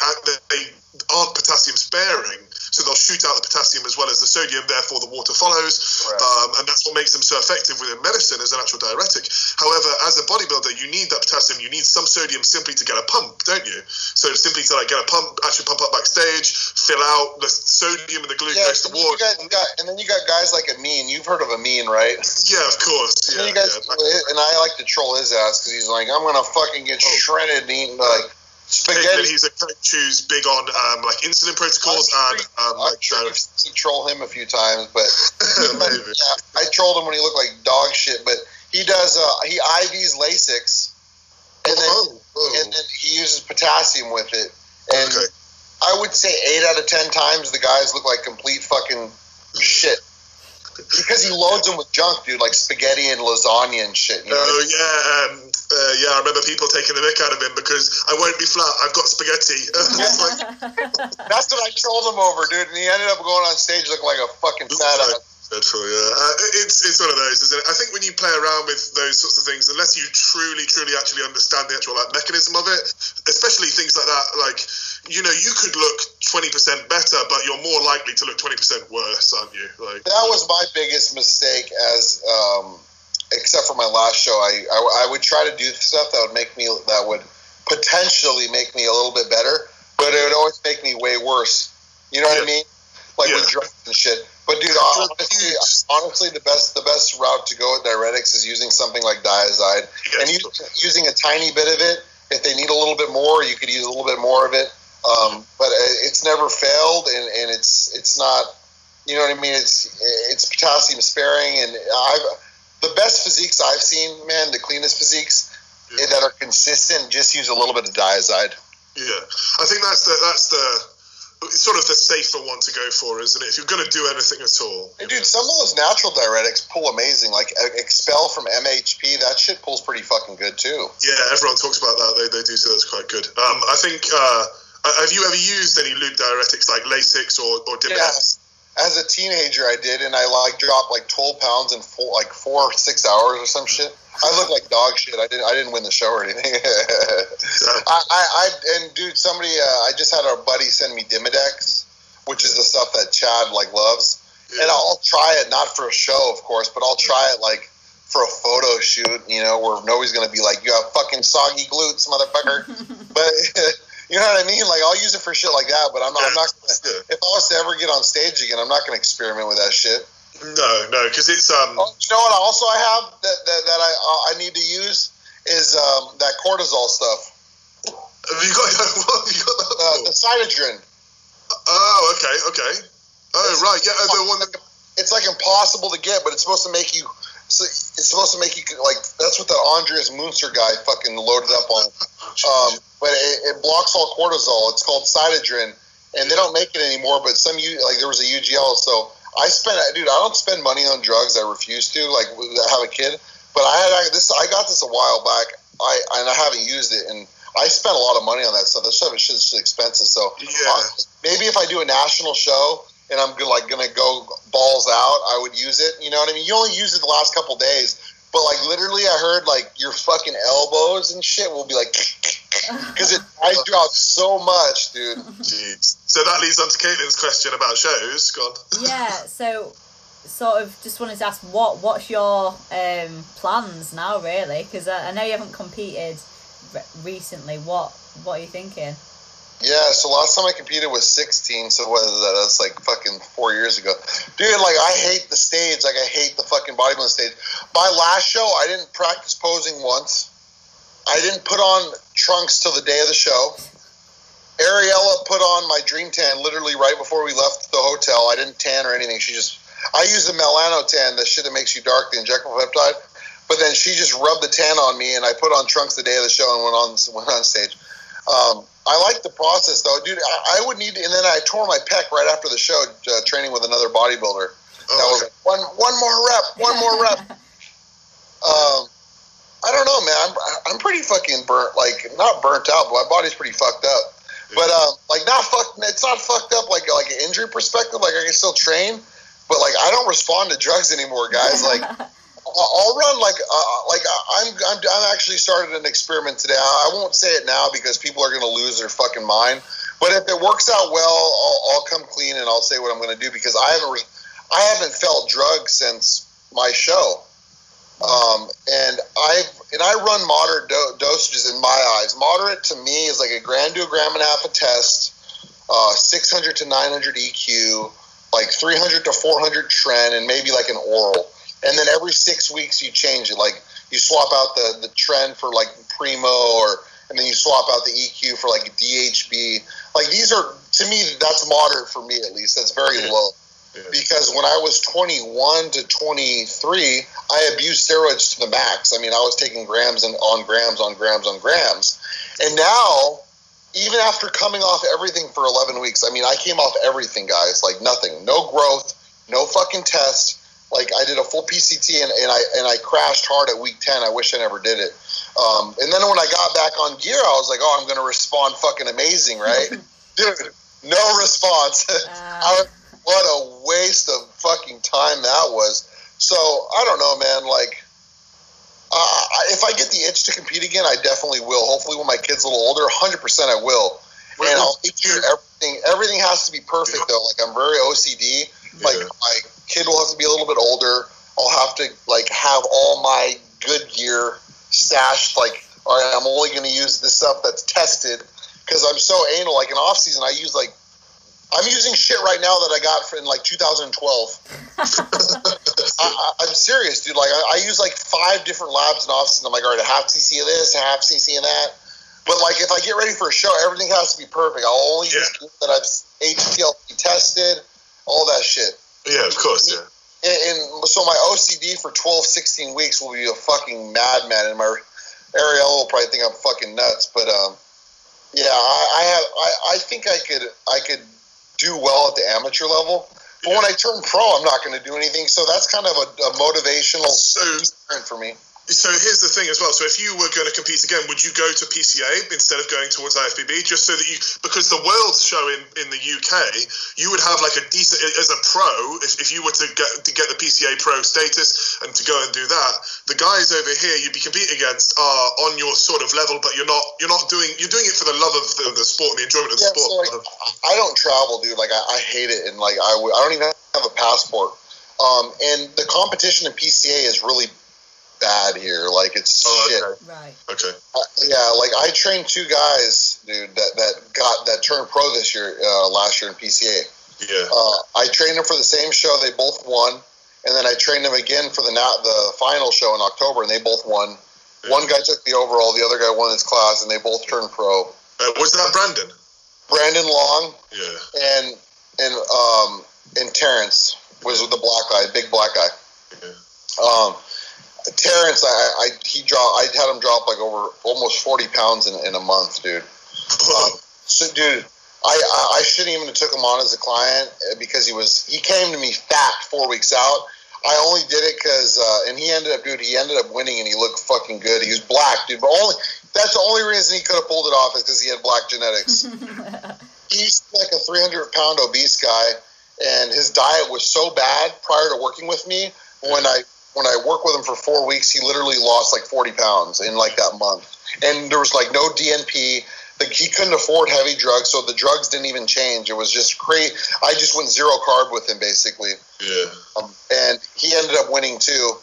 they aren't potassium sparing, so they'll shoot out the potassium as well as the sodium. Therefore, the water follows, um, and that's what makes them so effective within medicine as an actual diuretic. However, as a bodybuilder, you need that potassium, you need some sodium simply to get a pump, don't you? So simply to like get a pump, actually pump up backstage, fill out the sodium and the glucose, and the water. got, you got, and then you got guys like Amin. You've heard of Amin, right? Yeah, of course. And Yeah, you guys, yeah. and I like to troll his ass because he's like, I'm gonna fucking get Oh. shredded eating like spaghetti. he's a coach who's big on um, like insulin protocols and um, I'm like sure seen troll him a few times, but yeah, I trolled him when he looked like dog shit. But he does, uh, he IVs Lasix, and then Oh, oh. and then he uses potassium with it. And Okay. I would say eight out of ten times the guys look like complete fucking shit. Because he loads them with junk, dude, like spaghetti and lasagna and shit. You know? Oh yeah, um, uh, yeah. I remember people taking the mick out of him because I won't be flat. I've got spaghetti. That's what I trolled him over, dude. And he ended up going on stage looking like a fucking fat ass. Dreadful, yeah. Uh, it's it's one of those, isn't it? I think when you play around with those sorts of things, unless you truly, truly actually understand the actual like mechanism of it, especially things like that, like you know, you could look twenty percent better, but you're more likely to look twenty percent worse, aren't you? Like That was my biggest mistake as um, except for my last show. I, I I would try to do stuff that would make me that would potentially make me a little bit better, but it would always make me way worse. You know what I mean? like Yeah. with drugs and shit. But dude, honestly, honestly, the best the best route to go with diuretics is using something like Dyazide, and you, using a tiny bit of it. If they need a little bit more, you could use a little bit more of it. Um, but it's never failed, and, and it's it's not, you know what I mean. It's it's potassium sparing, and I've the best physiques I've seen, man, the cleanest physiques Yeah. that are consistent. Just use a little bit of Dyazide. Yeah, I think that's the that's the it's sort of the safer one to go for, isn't it? If you're going to do anything at all, And dude, some of those natural diuretics pull amazing. Like Xpel from MHP, that shit pulls pretty fucking good too. yeah, everyone talks about that. They, they do say that's quite good. Um, I think. Uh, have you ever used any loop diuretics like Lasix or or Dimex? Yes. As a teenager, I did, and I like dropped like twelve pounds in four, like four six hours or some shit. I looked like dog shit. I didn't. I didn't win the show or anything. I, I, I, and dude, somebody. Uh, I just had our buddy send me Demadex, which is the stuff that Chad like loves, and I'll try it not for a show, of course, but I'll try it like for a photo shoot. You know, where nobody's gonna be like, "You have fucking soggy glutes, motherfucker." but you know what I mean? Like, I'll use it for shit like that. But I'm not. I'm not gonna, if I was to ever get on stage again, I'm not gonna experiment with that shit. No, no, because it's um. Oh, you know what? Also, I have that that, that I uh, I need to use is um, that cortisol stuff, Have you got what have you got that uh, the Cytadren. Oh, okay, okay. Oh, right, yeah, uh, the one that. It's like impossible to get, but it's supposed to make you. So It's supposed to make you like. That's what that Andreas Munzer guy fucking loaded up on. Um, but it, it blocks all cortisol. It's called Cytadren, and they don't make it anymore. But some like there was a UGL. So I spent, dude. I don't spend money on drugs. I refuse to. Like have a kid, but I had I, this. I got this a while back. I and I haven't used it, and I spent a lot of money on that stuff. That stuff is just expensive. So Yeah. uh, maybe if I do a national show and I'm go- like gonna go balls out, I would use it. You know what I mean? You only use it the last couple days, but like literally, I heard like your fucking elbows and shit will be like because it I out so much, dude. Jeez. So that leads on to Caitlin's question about shows. God. yeah, so sort of just wanted to ask what what's your um, plans now, really? Because I, I know you haven't competed re- recently. What what are you thinking? Yeah, so last time I competed was 16, so what is that? That's like fucking four years ago. Dude, like, I hate the stage. Like, I hate the fucking bodybuilding stage. My last show, I didn't practice posing once. I didn't put on trunks till the day of the show. Ariella put on my dream tan literally right before we left the hotel. I didn't tan or anything. She just, I use the Melanotan, the shit that makes you dark, the injectable peptide. But then she just rubbed the tan on me, and I put on trunks the day of the show and went on went on stage. Um, I like the process though, dude. I, I would need, and then I tore my pec right after the show, uh, training with another bodybuilder. That Oh, was like, one one more rep, one more rep. Um, I don't know, man. I'm I'm pretty fucking burnt, like not burnt out, but my body's pretty fucked up. But um, like not fucked. It's not fucked up like like an injury perspective. Like I can still train, but like I don't respond to drugs anymore, guys. Like I'll run like uh, like I'm, I'm I'm actually started an experiment today. I won't say it now because people are going to lose their fucking mind. But if it works out well, I'll, I'll come clean and I'll say what I'm going to do because I haven't re- I haven't felt drugs since my show. Um, and I and I run moderate do- dosages in my eyes. Moderate to me is like a gram to a gram and a half a test, uh, 600 to 900 EQ, like 300 to 400 tren, and maybe like an oral. And then every six weeks you change it. Like you swap out the the tren for like primo, or and then you swap out the EQ for like DHB. Like these are to me that's moderate for me at least. That's very Yeah. low Yeah. because when I was 21 to 23, I abused steroids to the max. I mean, I was taking grams and on grams on grams on grams. And now, even after coming off everything for 11 weeks, I mean, I came off everything, guys. Like nothing, no growth, no fucking test. Like I did a full PCT and, and I and I crashed hard at week 10. I wish I never did it. Um, and then when I got back on gear, I was like, oh, I'm going to respond fucking amazing, right? Dude, no response. I what a waste of fucking time that was. So I don't know, man. Like, uh, if I get the itch to compete again, I definitely will. Hopefully, when my kid's a little older, hundred percent I will. Well, and I'll make sure everything everything has to be perfect Yeah. though. Like I'm very OCD. Like Yeah. my kid will have to be a little bit older. I'll have to like have all my good gear stashed. Like, all right, I'm only going to use the stuff that's tested because I'm so anal. Like in off season, I use like I'm using shit right now that I got in like 2012. I, am serious, dude. Like I, I, use like five different labs and off And I'm like, all right, a half cc of this, a half cc of that. But like, if I get ready for a show, everything has to be perfect. I'll only yeah. use that I've HPLC tested, all that shit. Yeah, of course, yeah. And, and, so my OCD for 12, 16 weeks will be a fucking madman, and my Ariella will probably think I'm fucking nuts. But um, yeah, I, I have. I, I think I could. I could do well at the amateur level. But yeah. when I turn pro, I'm not going to do anything. So that's kind of a, a motivational so, for me. So here's the thing as well. So if you were going to compete again, would you go to PCA instead of going towards IFBB, just so that you because the World Show in, in the UK, you would have like a decent as a pro if, if you were to get to get the PCA pro status and to go and do that. The guys over here you'd be competing against are on your sort of level, but you're not you're not doing you're doing it for the love of the, the sport and the enjoyment of the yeah, sport. So like, I don't travel, dude. Like I, I hate it, and like I, I don't even have a passport. Um, and the competition in PCA is really bad here. Like it's oh, shit. Okay. Right. Okay. Uh, yeah, like I trained two guys, dude, that that got that turned pro this year, uh, last year in PCA. Yeah. Uh, I trained them for the same show. They both won, and then I trained them again for the na- the final show in October, and they both won. Yeah. One guy took the overall, the other guy won his class, and they both turned pro. Uh, was that Brandon? Brandon Long. Yeah. And and um and Terrence was with the black guy, big black guy. Yeah. Um, Terrence, I, I he dropped. I had him drop like over almost forty pounds in, in a month, dude. Um, so, dude, I, I, I shouldn't even have took him on as a client uh, because he was he came to me fat four weeks out. I only did it because, uh, and he ended up, dude. He ended up winning, and he looked fucking good. He was black, dude. But only that's the only reason he could have pulled it off is because he had black genetics. He's like a three hundred pound obese guy, and his diet was so bad prior to working with me. When I when I worked with him for four weeks, he literally lost like 40 pounds in like that month. And there was like no DNP. Like he couldn't afford heavy drugs, so the drugs didn't even change. It was just great. I just went zero carb with him basically. Yeah. Um, and he ended up winning too.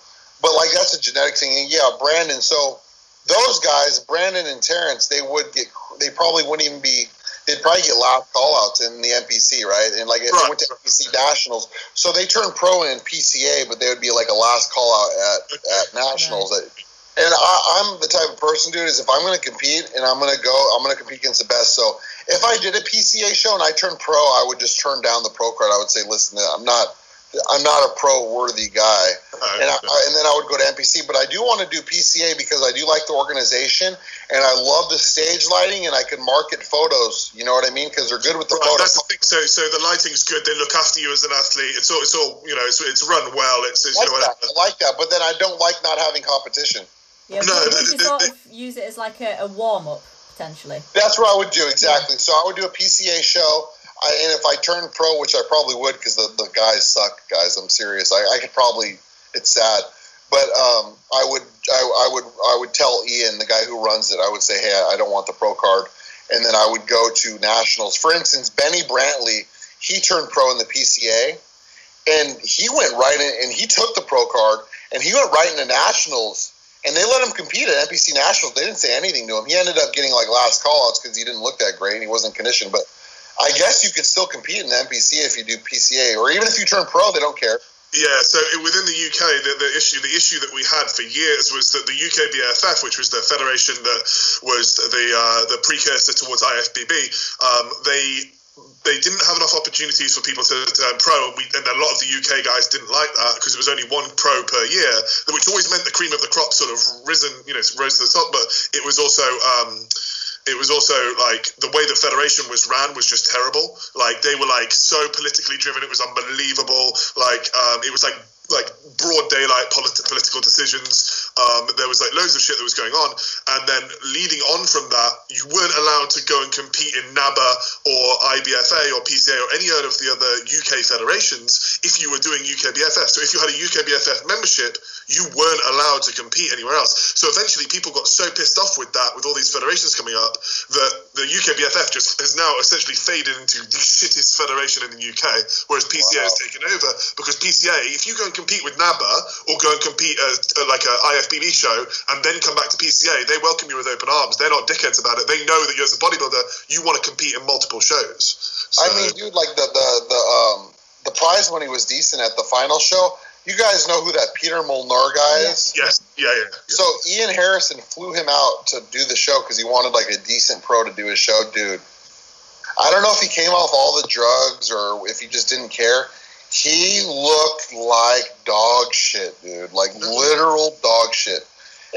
But like that's a genetic thing. And yeah, Brandon. So those guys, Brandon and Terrence, they would get. They probably wouldn't even be they'd probably get last call outs in the NPC, right? And like if right. they went to NPC nationals, so they turned pro in PCA, but they would be like a last call out at, at nationals. Right. And I, am the type of person, dude, is if I'm going to compete and I'm going to go, I'm going to compete against the best. So if I did a PCA show and I turned pro, I would just turn down the pro card. I would say, listen, I'm not I'm not a pro worthy guy, and I, and then I would go to NPC. But I do want to do PCA because I do like the organization, and I love the stage lighting, and I can market photos. You know what I mean? Because they're good with the right, photos. That's the thing. So, so the lighting's good. They look after you as an athlete. It's all, it's all you know. It's, it's run well. It's, it's like you know, that. I like that. But then I don't like not having competition. Yeah, no, would you sort of use it as like a, a warm up potentially? That's what I would do exactly. Yeah. So I would do a PCA show I, and if I turn pro, which I probably would, because the, the guys suck, guys. I'm serious. I, I could probably. It's sad, but um, I would I, I would I would tell Ian, the guy who runs it, I would say, hey, I don't want the pro card, and then I would go to nationals. For instance, Benny Brantley, he turned pro in the PCA, and he went right in, and he took the pro card, and he went right into nationals. And they let him compete at NPC Nationals. They didn't say anything to him. He ended up getting like last call. callouts because he didn't look that great and he wasn't conditioned. But I guess you could still compete in the NPC if you do PCA, or even if you turn pro, they don't care. Yeah, so within the UK, the, the, issue the issue that we had for years was that the UK BFF, which was the federation that was the uh, the precursor towards IFBB, um, they they didn't have enough opportunities for people to turn pro, and, we, and a lot of the UK guys didn't like that because it was only one pro per year, which always meant the cream of the crop sort of risen, you know, rose to the top. But it was also um, it was also like the way the federation was ran was just terrible. Like they were like so politically driven, it was unbelievable. Like um, it was like like broad daylight politi- political decisions. Um, there was like loads of shit that was going on, and then leading on from that, you weren't allowed to go and compete in NABBA or IBFA or PCA or any of the other UK federations if you were doing UKBFF. So if you had a UKBFF membership, you weren't allowed to compete anywhere else. So eventually, people got so pissed off with that, with all these federations coming up, that the UKBFF just has now essentially faded into the shittest federation in the UK, whereas PCA wow. has taken over because PCA, if you go and compete with NABBA or go and compete at, at like a IFBB show and then come back to PCA, they welcome you with open arms. They're not dickheads about it. They know that you as a bodybuilder, you want to compete in multiple shows. So, I mean, dude, like the the the um the prize money was decent at the final show. You guys know who that Peter Molnar guy is? yes, yeah, yeah. yeah. So Ian Harrison flew him out to do the show because he wanted like a decent pro to do his show, dude. I don't know if he came off all the drugs or if he just didn't care. He looked like dog shit, dude. Like literal dog shit.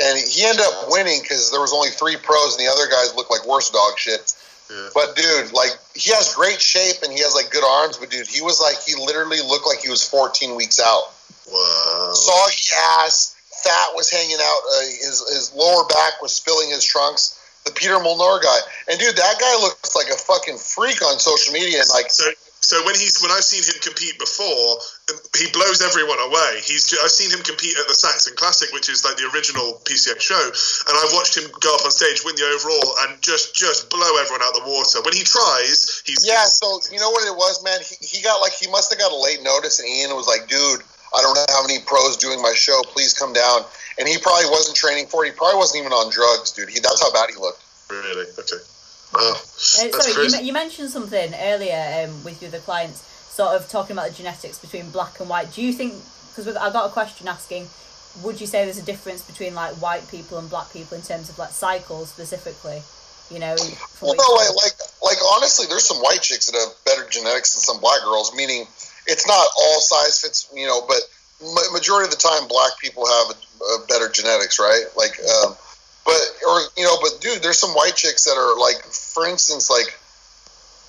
And he ended up winning because there was only three pros and the other guys looked like worse dog shit. Yeah. But dude, like he has great shape and he has like good arms, but dude, he was like he literally looked like he was 14 weeks out. Wow. Soggy ass, fat was hanging out. Uh, his his lower back was spilling his trunks. The Peter Molnar guy, and dude, that guy looks like a fucking freak on social media. And like, So, so when he's when I've seen him compete before, um, he blows everyone away. He's I've seen him compete at the Saxon Classic, which is like the original PCA show, and I've watched him go up on stage, win the overall, and just just blow everyone out the water. When he tries, he's yeah. So you know what it was, man? He, he got like he must have got a late notice, and Ian was like, dude, I don't have any pros doing my show. Please come down. And he probably wasn't training for it. He probably wasn't even on drugs, dude. He that's how bad he looked. really okay. Wow, Uh, sorry, you, you mentioned something earlier um, with your other clients, sort of talking about the genetics between black and white. Do you think? Because I got a question asking, would you say there's a difference between like white people and black people in terms of like cycles specifically? You know, Well, no, like, like, like, honestly, there's some white chicks that have better genetics than some black girls. Meaning, it's not all size fits, you know, but majority of the time, black people have a, a better genetics, right? Like, um, but or you know, but dude, there's some white chicks that are like, for instance, like,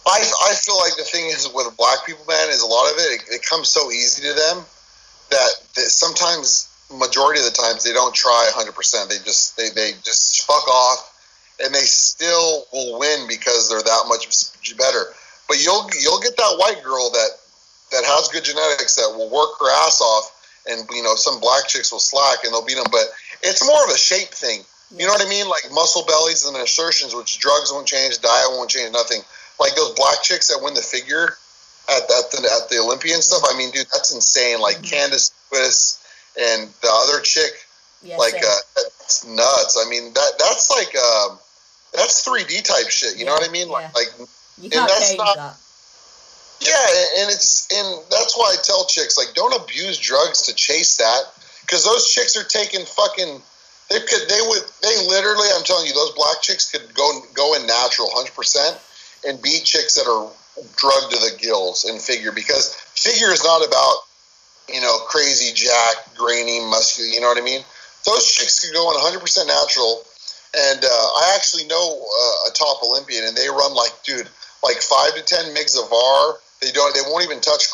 I I feel like the thing is with black people, man, is a lot of it, it, it comes so easy to them that, that sometimes, majority of the times, they don't try 100. percent They just they they just fuck off and they still will win because they're that much better. But you'll you'll get that white girl that that has good genetics that will work her ass off, and you know some black chicks will slack and they'll beat them. But it's more of a shape thing. You know what I mean? Like muscle bellies and insertions, which drugs won't change, diet won't change, nothing. Like those black chicks that win the figure at, at the at the Olympia and stuff. I mean, dude, that's insane. Like Mhm. Candace and the other chick yeah, like uh, that's nuts. I mean that that's like um, that's 3D type shit. You know what I mean? Like, yeah. like you can't that's not- that. yeah, and it's and that's why I tell chicks like don't abuse drugs to chase that because those chicks are taking fucking. They could they would they literally I'm telling you those black chicks could go go in natural 100 percent and be chicks that are drugged to the gills in figure because figure is not about you know crazy jack grainy muscular you know what I mean? Those chicks could go in 100 percent natural. And uh, I actually know uh, a top Olympian and they run like dude like five to ten migs of VAR they don't they won't even touch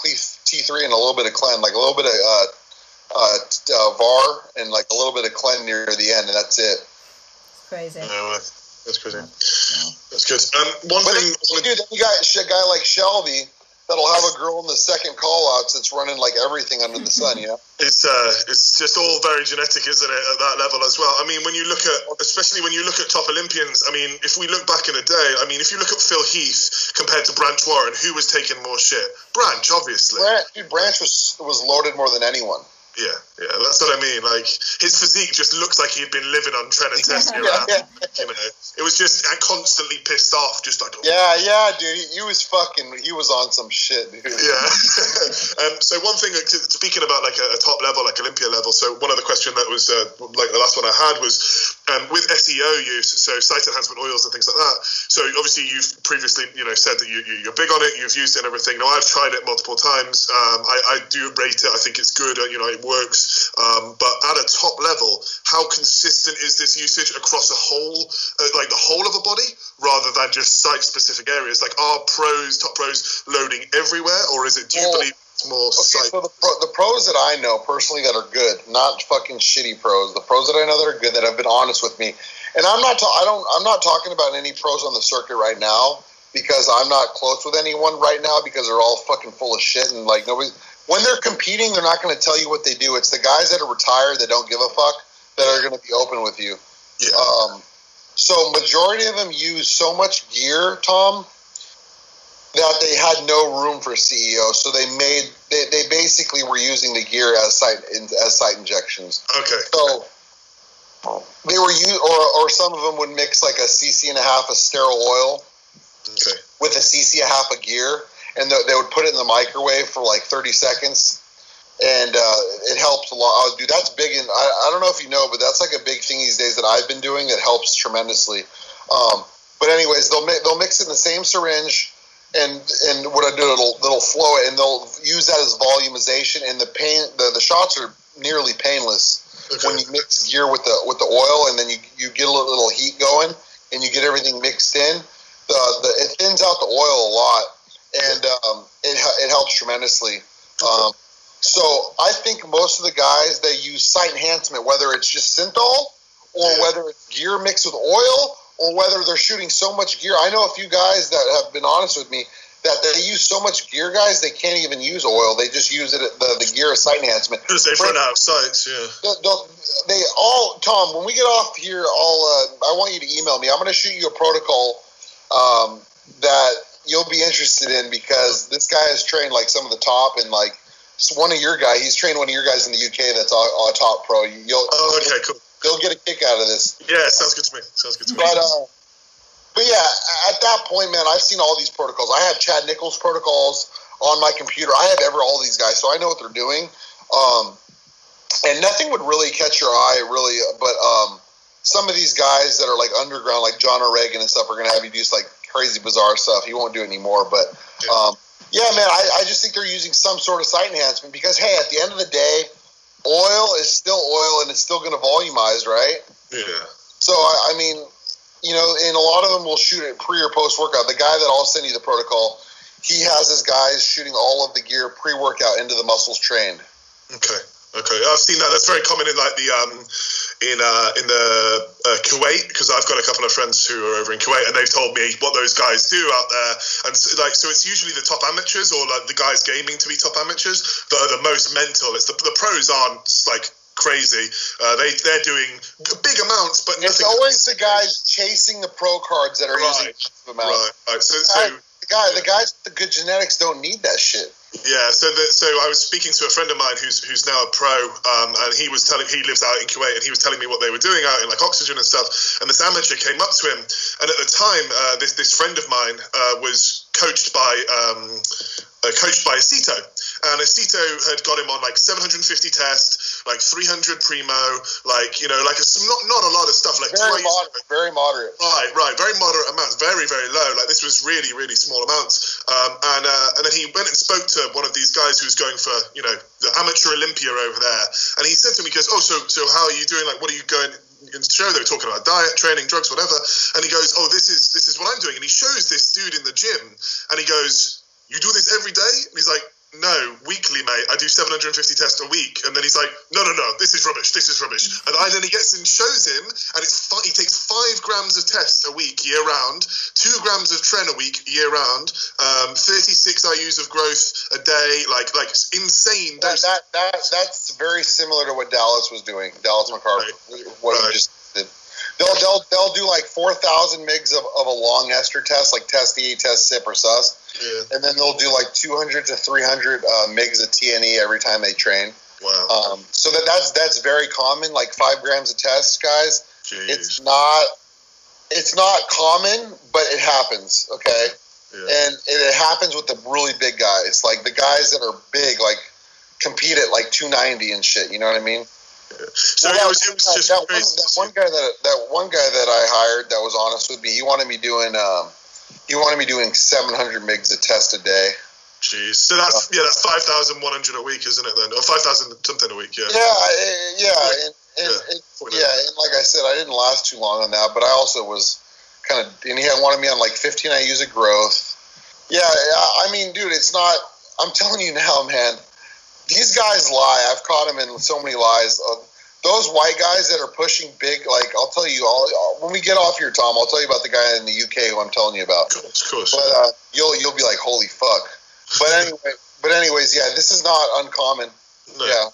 T three and a little bit of clen like a little bit of uh, uh, uh, VAR and like a little bit of clen near the end and that's it. It's crazy. No, that's crazy. That's good. Um, one But thing. then, dude, you got a guy like Shelby that'll have a girl in the second call outs that's running like everything under the sun, you know? It's uh, it's just all very genetic, isn't it, at that level as well? I mean, when you look at, especially when you look at top Olympians, I mean, if we look back in the day, I mean, if you look at Phil Heath compared to Branch Warren, who was taking more shit? Branch, obviously. Branch, dude, Branch was was loaded more than anyone. Yeah, yeah, that's what I mean. Like his physique just looks like he'd been living on Trinitessia. Yeah, you know, it was just and constantly pissed off, just like Yeah, yeah, dude. He, he was fucking. He was on some shit, dude. Yeah. um, so one thing, speaking about like a, a top level, like Olympia level. So one other question that was uh, like the last one I had was um, with SEO use, so site enhancement oils and things like that. So obviously you've previously, you know, said that you, you, you're big on it. You've used it and everything. Now I've tried it multiple times. Um, I, I do rate it. I think it's good. uh, You know, it works. Um, but at a top level, how consistent is this usage across a whole, uh, like the whole of a body, rather than just site-specific areas? Like, are pros, top pros, loading everywhere, or is it? Do you Well, believe it's more Okay, site? so the, pro, the pros that I know personally that are good, not fucking shitty pros. The pros that I know that are good that have been honest with me, and I'm not. Ta- I don't. I'm not talking about any pros on the circuit right now because I'm not close with anyone right now because they're all fucking full of shit and like nobody. When they're competing, they're not going to tell you what they do. It's the guys that are retired that don't give a fuck that are going to be open with you. Yeah. Um, so majority of them use so much gear, Tom, that they had no room for SEO. So they made they, they basically were using the gear as site as site injections. Okay. So they were u or or some of them would mix like a cc and a half of sterile oil Okay. with a cc a half a gear, and they, they would put it in the microwave for like thirty seconds, and uh, it helps a lot. Oh, dude, that's big, and I, I don't know if you know, but that's like a big thing these days that I've been doing that helps tremendously. Um, but anyways, they'll mi- they'll mix it in the same syringe, and and what I do, it'll it'll flow it, and they'll use that as volumization, and the pain the, the shots are nearly painless Okay. when you mix gear with the with the oil, and then you you get a little, little heat going, and you get everything mixed in. The, the it thins out the oil a lot, and um, it it helps tremendously. Um, so I think most of the guys they use site enhancement, whether it's just synthol or Yeah. whether it's gear mixed with oil or whether they're shooting so much gear. I know a few guys that have been honest with me that they use so much gear, guys, they can't even use oil. They just use it the the gear of site enhancement. Because they've run out of sites, yeah. They'll- they'll- They all Tom. When we get off here, I'll uh, I want you to email me. I'm going to shoot you a protocol um, that you'll be interested in because this guy has trained like some of the top and like one of your guy. He's trained one of your guys in the UK that's a, a top pro. You'll Oh, okay, cool. you'll get a kick out of this. Yeah, sounds good to me. Sounds good to me. But uh, but yeah, at that point, man, I've seen all these protocols. I have Chad Nichols protocols on my computer. I have ever all these guys, so I know what they're doing. Um, and nothing would really catch your eye, really. But um, some of these guys that are like underground, like John O'Regan and stuff, are gonna have you do like crazy, bizarre stuff. He won't do anymore, but. Um, yeah, man, I, I just think they're using some sort of site enhancement because, hey, at the end of the day, oil is still oil and it's still going to volumize, right? yeah. So I, I mean, you know, and a lot of them will shoot it pre or post workout. The guy that I'll send you the protocol, he has his guys shooting all of the gear pre workout into the muscles trained. Okay. Okay, I've seen that. That's very common in like the um, in uh, in the uh, Kuwait because I've got a couple of friends who are over in Kuwait and they've told me what those guys do out there. And so, like, so it's usually the top amateurs or like the guys gaming to be top amateurs that are the most mental. It's the, the pros aren't like crazy. Uh, they they're doing big amounts, but It's always the guys chasing the pro cards that are using Right. massive amounts. Right, right. So, so The guy, the guys with the good genetics don't need that shit. Yeah, so the, so I was speaking to a friend of mine who's who's now a pro, um, and he was telling he lives out in Kuwait, and he was telling me what they were doing out in like oxygen and stuff. And this amateur came up to him, and at the time, uh, this this friend of mine uh, was coached by um, uh, coached by Aceto, and Aceto had got him on like 750 tests, like 300 primo, like you know, like a, not not a lot of stuff, like Very moderate. Very moderate. Right, right, very moderate amounts, very, very low. Like this was really, really small amounts. Um, and uh, and then he went and spoke to one of these guys who was going for, you know, the amateur Olympia over there. And he said to me, he goes, "Oh, so so how are you doing? Like, what are you going?" In the show, they were talking about diet, training, drugs, whatever. And he goes, "Oh, this is this is what I'm doing." And he shows this dude in the gym, and he goes, "You do this every day?" And he's like, no, weekly, mate. I do 750 tests a week. And then he's like, no, no, no, this is rubbish. This is rubbish. And I then he gets and shows him, and it's he takes five grams of test a week year round, two grams of tren a week year round, um, 36 IUs of growth a day, like like insane That, that, that that's very similar to what Dallas was doing. Dallas McCarver, what Right. just did. They'll they'll they'll do like four thousand migs of, of a long ester test, like test E, test cyp or sus, yeah. and then they'll do like two hundred to three hundred uh, migs of TNE every time they train. Wow. Um, so that that's that's very common, like five grams of test, guys. Jeez. It's not it's not common, but it happens. Okay. yeah. and it, it happens with the really big guys, like the guys that are big, like compete at like 290 and shit. You know what I mean? So Well, that was, was one- just that, one, that one guy that that one guy that I hired that was honest with me. He wanted me doing um, he wanted me doing 700 migs a test a day. Jeez. So that's yeah, that's five thousand one hundred a week, isn't it? Then or five thousand something a week. Yeah. Yeah, yeah, and, and, Yeah. It, yeah, and like I said, I didn't last too long on that, but I also was kind of, and he had wanted me on like 15 IUs of growth. Yeah, I I mean, dude, it's not. I'm telling you now, man. These guys lie. I've caught them in so many lies. Those white guys that are pushing big, like I'll tell you, I'll, when we get off here, Tom, I'll tell you about the guy in the UK who I'm telling you about. Of cool. But uh, you'll you'll be like, holy fuck. But anyway, but anyways, yeah, this is not uncommon. no, Yeah.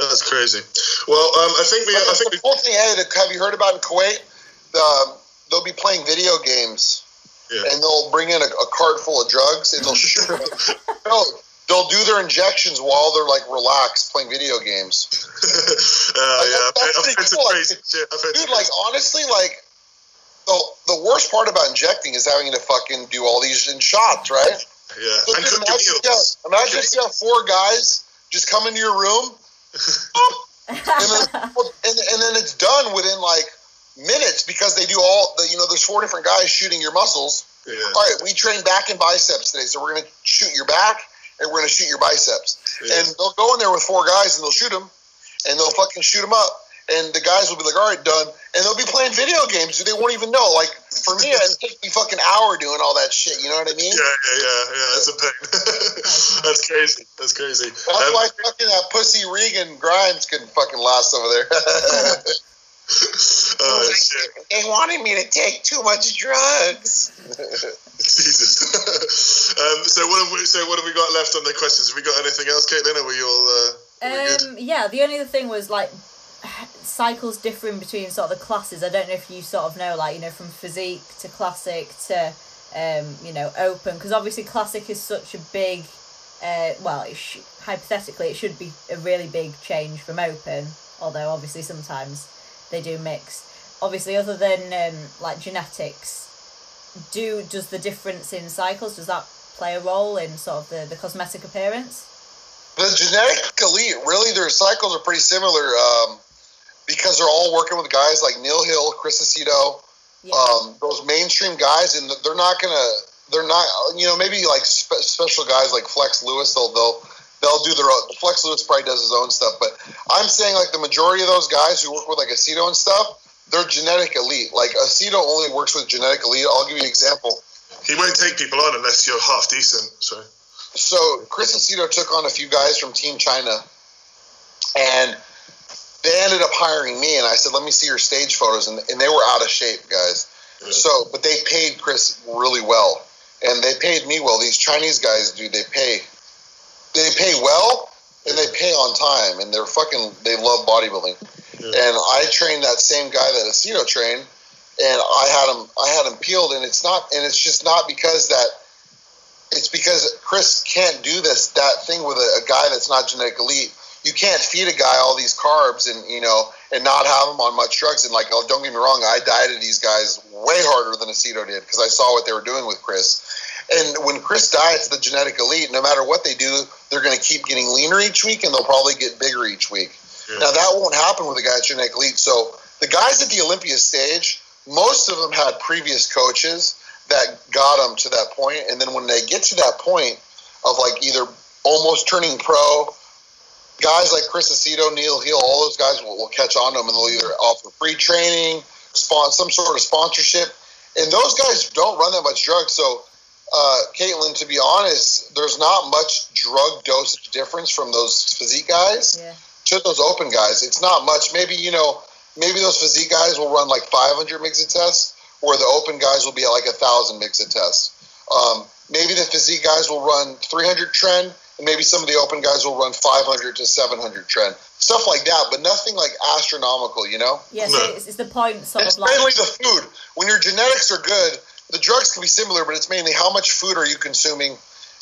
that's crazy. Well, um, I think we. But I think the we. cool thing, hey, that have you heard about in Kuwait? Um, they'll be playing video games, Yeah. and they'll bring in a, a cart full of drugs, and they'll shoot. no, they'll do their injections while they're like relaxed playing video games. uh, yeah, I've, that's I've pretty heard some cool. crazy shit. I've Dude, like honestly, like the, the worst part about injecting is having to fucking do all these in shots, right? Yeah. So and just cook imagine, your yeah, meals. imagine if you have four guys just come into your room, and then, and, and then it's done within like minutes because they do all the you know there's four different guys shooting your muscles. Yeah. All right, we train back and biceps today, so we're gonna shoot your back and we're gonna shoot your biceps. Yeah. And they'll go in there with four guys and they'll shoot them, and they'll fucking shoot them up. And the guys will be like, "All right, done." And they'll be playing video games. They won't even know. Like for me, it takes me fucking hour doing all that shit. You know what I mean? Yeah, yeah, yeah, yeah. That's a pain. That's crazy. That's crazy. That's Um, why fucking that pussy Regan Grimes couldn't fucking last over there. oh shit. they wanted me to take too much drugs. Jesus. um, so what have we? So what have we got left on the questions? Have we got anything else, Caitlin? Are we all? Uh, are we? Um, yeah, the only other thing was like cycles differing between sort of the classes. I don't know if you sort of know, like you know, from physique to classic to um, you know open, because obviously classic is such a big. Uh, well, it sh- hypothetically, it should be a really big change from open. Although obviously sometimes they do mix. Obviously, other than um, like genetics, do does the difference in cycles does that play a role in sort of the, the cosmetic appearance? The genetic elite, really, their cycles are pretty similar um, because they're all working with guys like Neil Hill, Chris Aceto, Yeah. um, those mainstream guys, and they're not gonna, they're not, you know, maybe like spe- special guys like Flex Lewis, they'll they'll they'll do their own. Flex Lewis probably does his own stuff, but I'm saying like the majority of those guys who work with like Aceto and stuff, they're genetic elite. Like Aceto only works with genetic elite. I'll give you an example. He won't take people on unless you're half decent. So So Chris Aceto took on a few guys from Team China, and they ended up hiring me. And I said, "Let me see your stage photos," and, and they were out of shape, guys. So, but they paid Chris really well, and they paid me well. These Chinese guys, dude, they pay, they pay well, and they pay on time, and they're fucking, they love bodybuilding. And I trained that same guy that Aceto trained, and I had him, I had him peeled, and it's not, and it's just not because that. It's because Chris can't do this that thing with a, a guy that's not genetic elite. You can't feed a guy all these carbs and you know and not have him on much drugs. And like, oh, don't get me wrong, I dieted these guys way harder than Aceto did because I saw what they were doing with Chris. And when Chris diets the genetic elite, no matter what they do, they're going to keep getting leaner each week, and they'll probably get bigger each week. Yeah. Now that won't happen with a guy at genetic elite. So the guys at the Olympia stage, most of them had previous coaches that got them to that point, and then when they get to that point of like either almost turning pro, guys like Chris Aceto, Neil Hill, all those guys will, will catch on to them, and they'll either offer free training, spon- some sort of sponsorship, and those guys don't run that much drugs. So, uh, Caitlin, to be honest, there's not much drug dosage difference from those physique guys Yeah. to those open guys. It's not much. Maybe you know, maybe those physique guys will run like 500 mgs a test, where the open guys will be at like a thousand mgs a test. Um, maybe the physique guys will run 300 tren, and maybe some of the open guys will run 500 to 700 tren, stuff like that. But nothing like astronomical, you know. Yeah, so it's, it's the point sort It's of like mainly the food. When your genetics are good, the drugs can be similar, but it's mainly how much food are you consuming,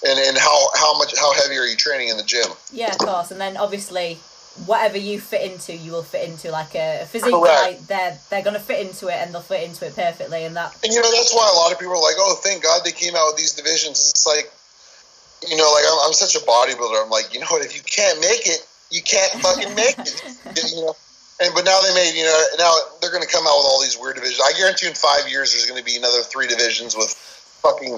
and, and how how much how heavy are you training in the gym. yeah, of course, and then obviously whatever you fit into, you will fit into. Like a, a physique Correct. guy, they're they're gonna fit into it and they'll fit into it perfectly, and that And you know that's why a lot of people are like, "Oh, thank God they came out with these divisions." It's like, you know, like I'm, I'm such a bodybuilder. I'm like, you know what? If you can't make it, you can't fucking make it. You know. And but now they made, you know, now they're going to come out with all these weird divisions. I guarantee in five years there's going to be another three divisions with fucking.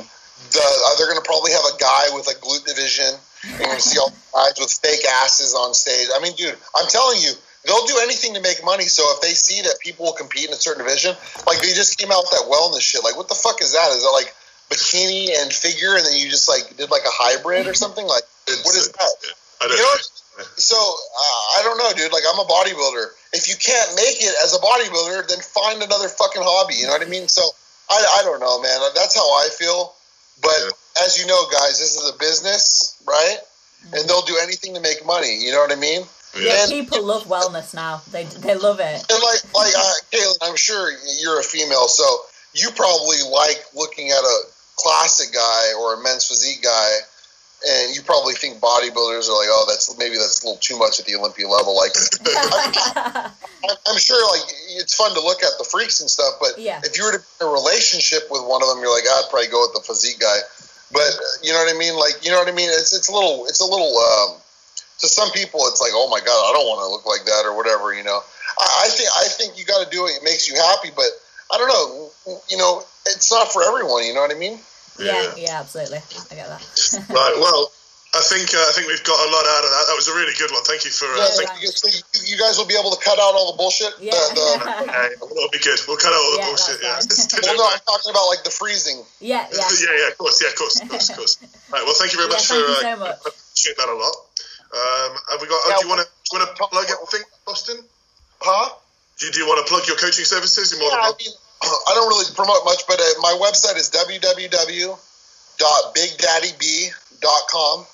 The, uh, they're going to probably have a guy with a glute division. You're going to see all guys with fake asses on stage. I mean, dude, I'm telling you, they'll do anything to make money. So if they see that people will compete in a certain division, like they just came out with that wellness shit. Like, what the fuck is that? Is that like bikini and figure, and then you just like did like a hybrid or something? Like, what is that? I don't You know, know. So uh, I don't know, dude. Like I'm a bodybuilder. If you can't make it as a bodybuilder, then find another fucking hobby. You know what I mean? So I, I don't know, man. That's how I feel. But Yeah. as you know, guys, this is a business, right? And they'll do anything to make money. You know what I mean? yeah, And- people love wellness now. They they love it. And like, like uh, Caitlin, I'm sure you're a female, so you probably like looking at a classic guy or a men's physique guy, and you probably think bodybuilders are like, oh, that's maybe that's a little too much at the Olympia level. Like, I'm, I'm sure like it's fun to look at the freaks and stuff, but Yeah. if you were to be in a relationship with one of them, you're like, I'd probably go with the physique guy. But you know what I mean? Like, you know what I mean? It's it's a little it's a little um, to some people, it's like, oh my god, I don't want to look like that or whatever. You know, I, I think I think you got to do it. It makes you happy, but I don't know. You know, it's not for everyone. You know what I mean? Yeah, yeah, absolutely. I get that. Right. Well, I think uh, I think we've got a lot out of that. That was a really good one. Thank you for. Uh, Yeah, thank so you, you- you guys will be able to cut out all the bullshit. Yeah. The, the, Okay, that'll be good. We'll cut out all the Yeah, bullshit. Yeah. that's well, no, I'm talking about like the freezing. yeah, yeah. yeah, yeah, of course, yeah, of course, of course, of course. Right, well, thank you very Yeah, much thank for you uh, so much. appreciate that a lot. Um, have we got? Yeah, oh, do you want to do you want to plug anything, Bostin? Huh? Do you, do you want to plug your coaching services? You're more Yeah, I I don't really promote much, but uh, my website is www.bigdaddyb.com,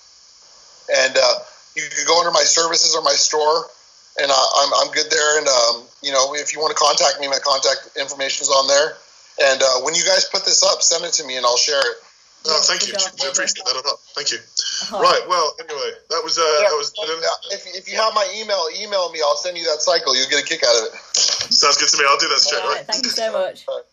and uh, you can go under my services or my store, and I'm I'm good there. And um, you know, if you want to contact me, my contact information is on there. And uh, when you guys put this up, send it to me, and I'll share it. Oh, thank you. Good I appreciate that a lot. Thank you. Oh, Right. Well, anyway, that was uh, that was Yeah, if, if you have my email, email me. I'll send you that cycle. You'll get a kick out of it. sounds good to me. I'll do that straight All away. right, thank you so much. All right.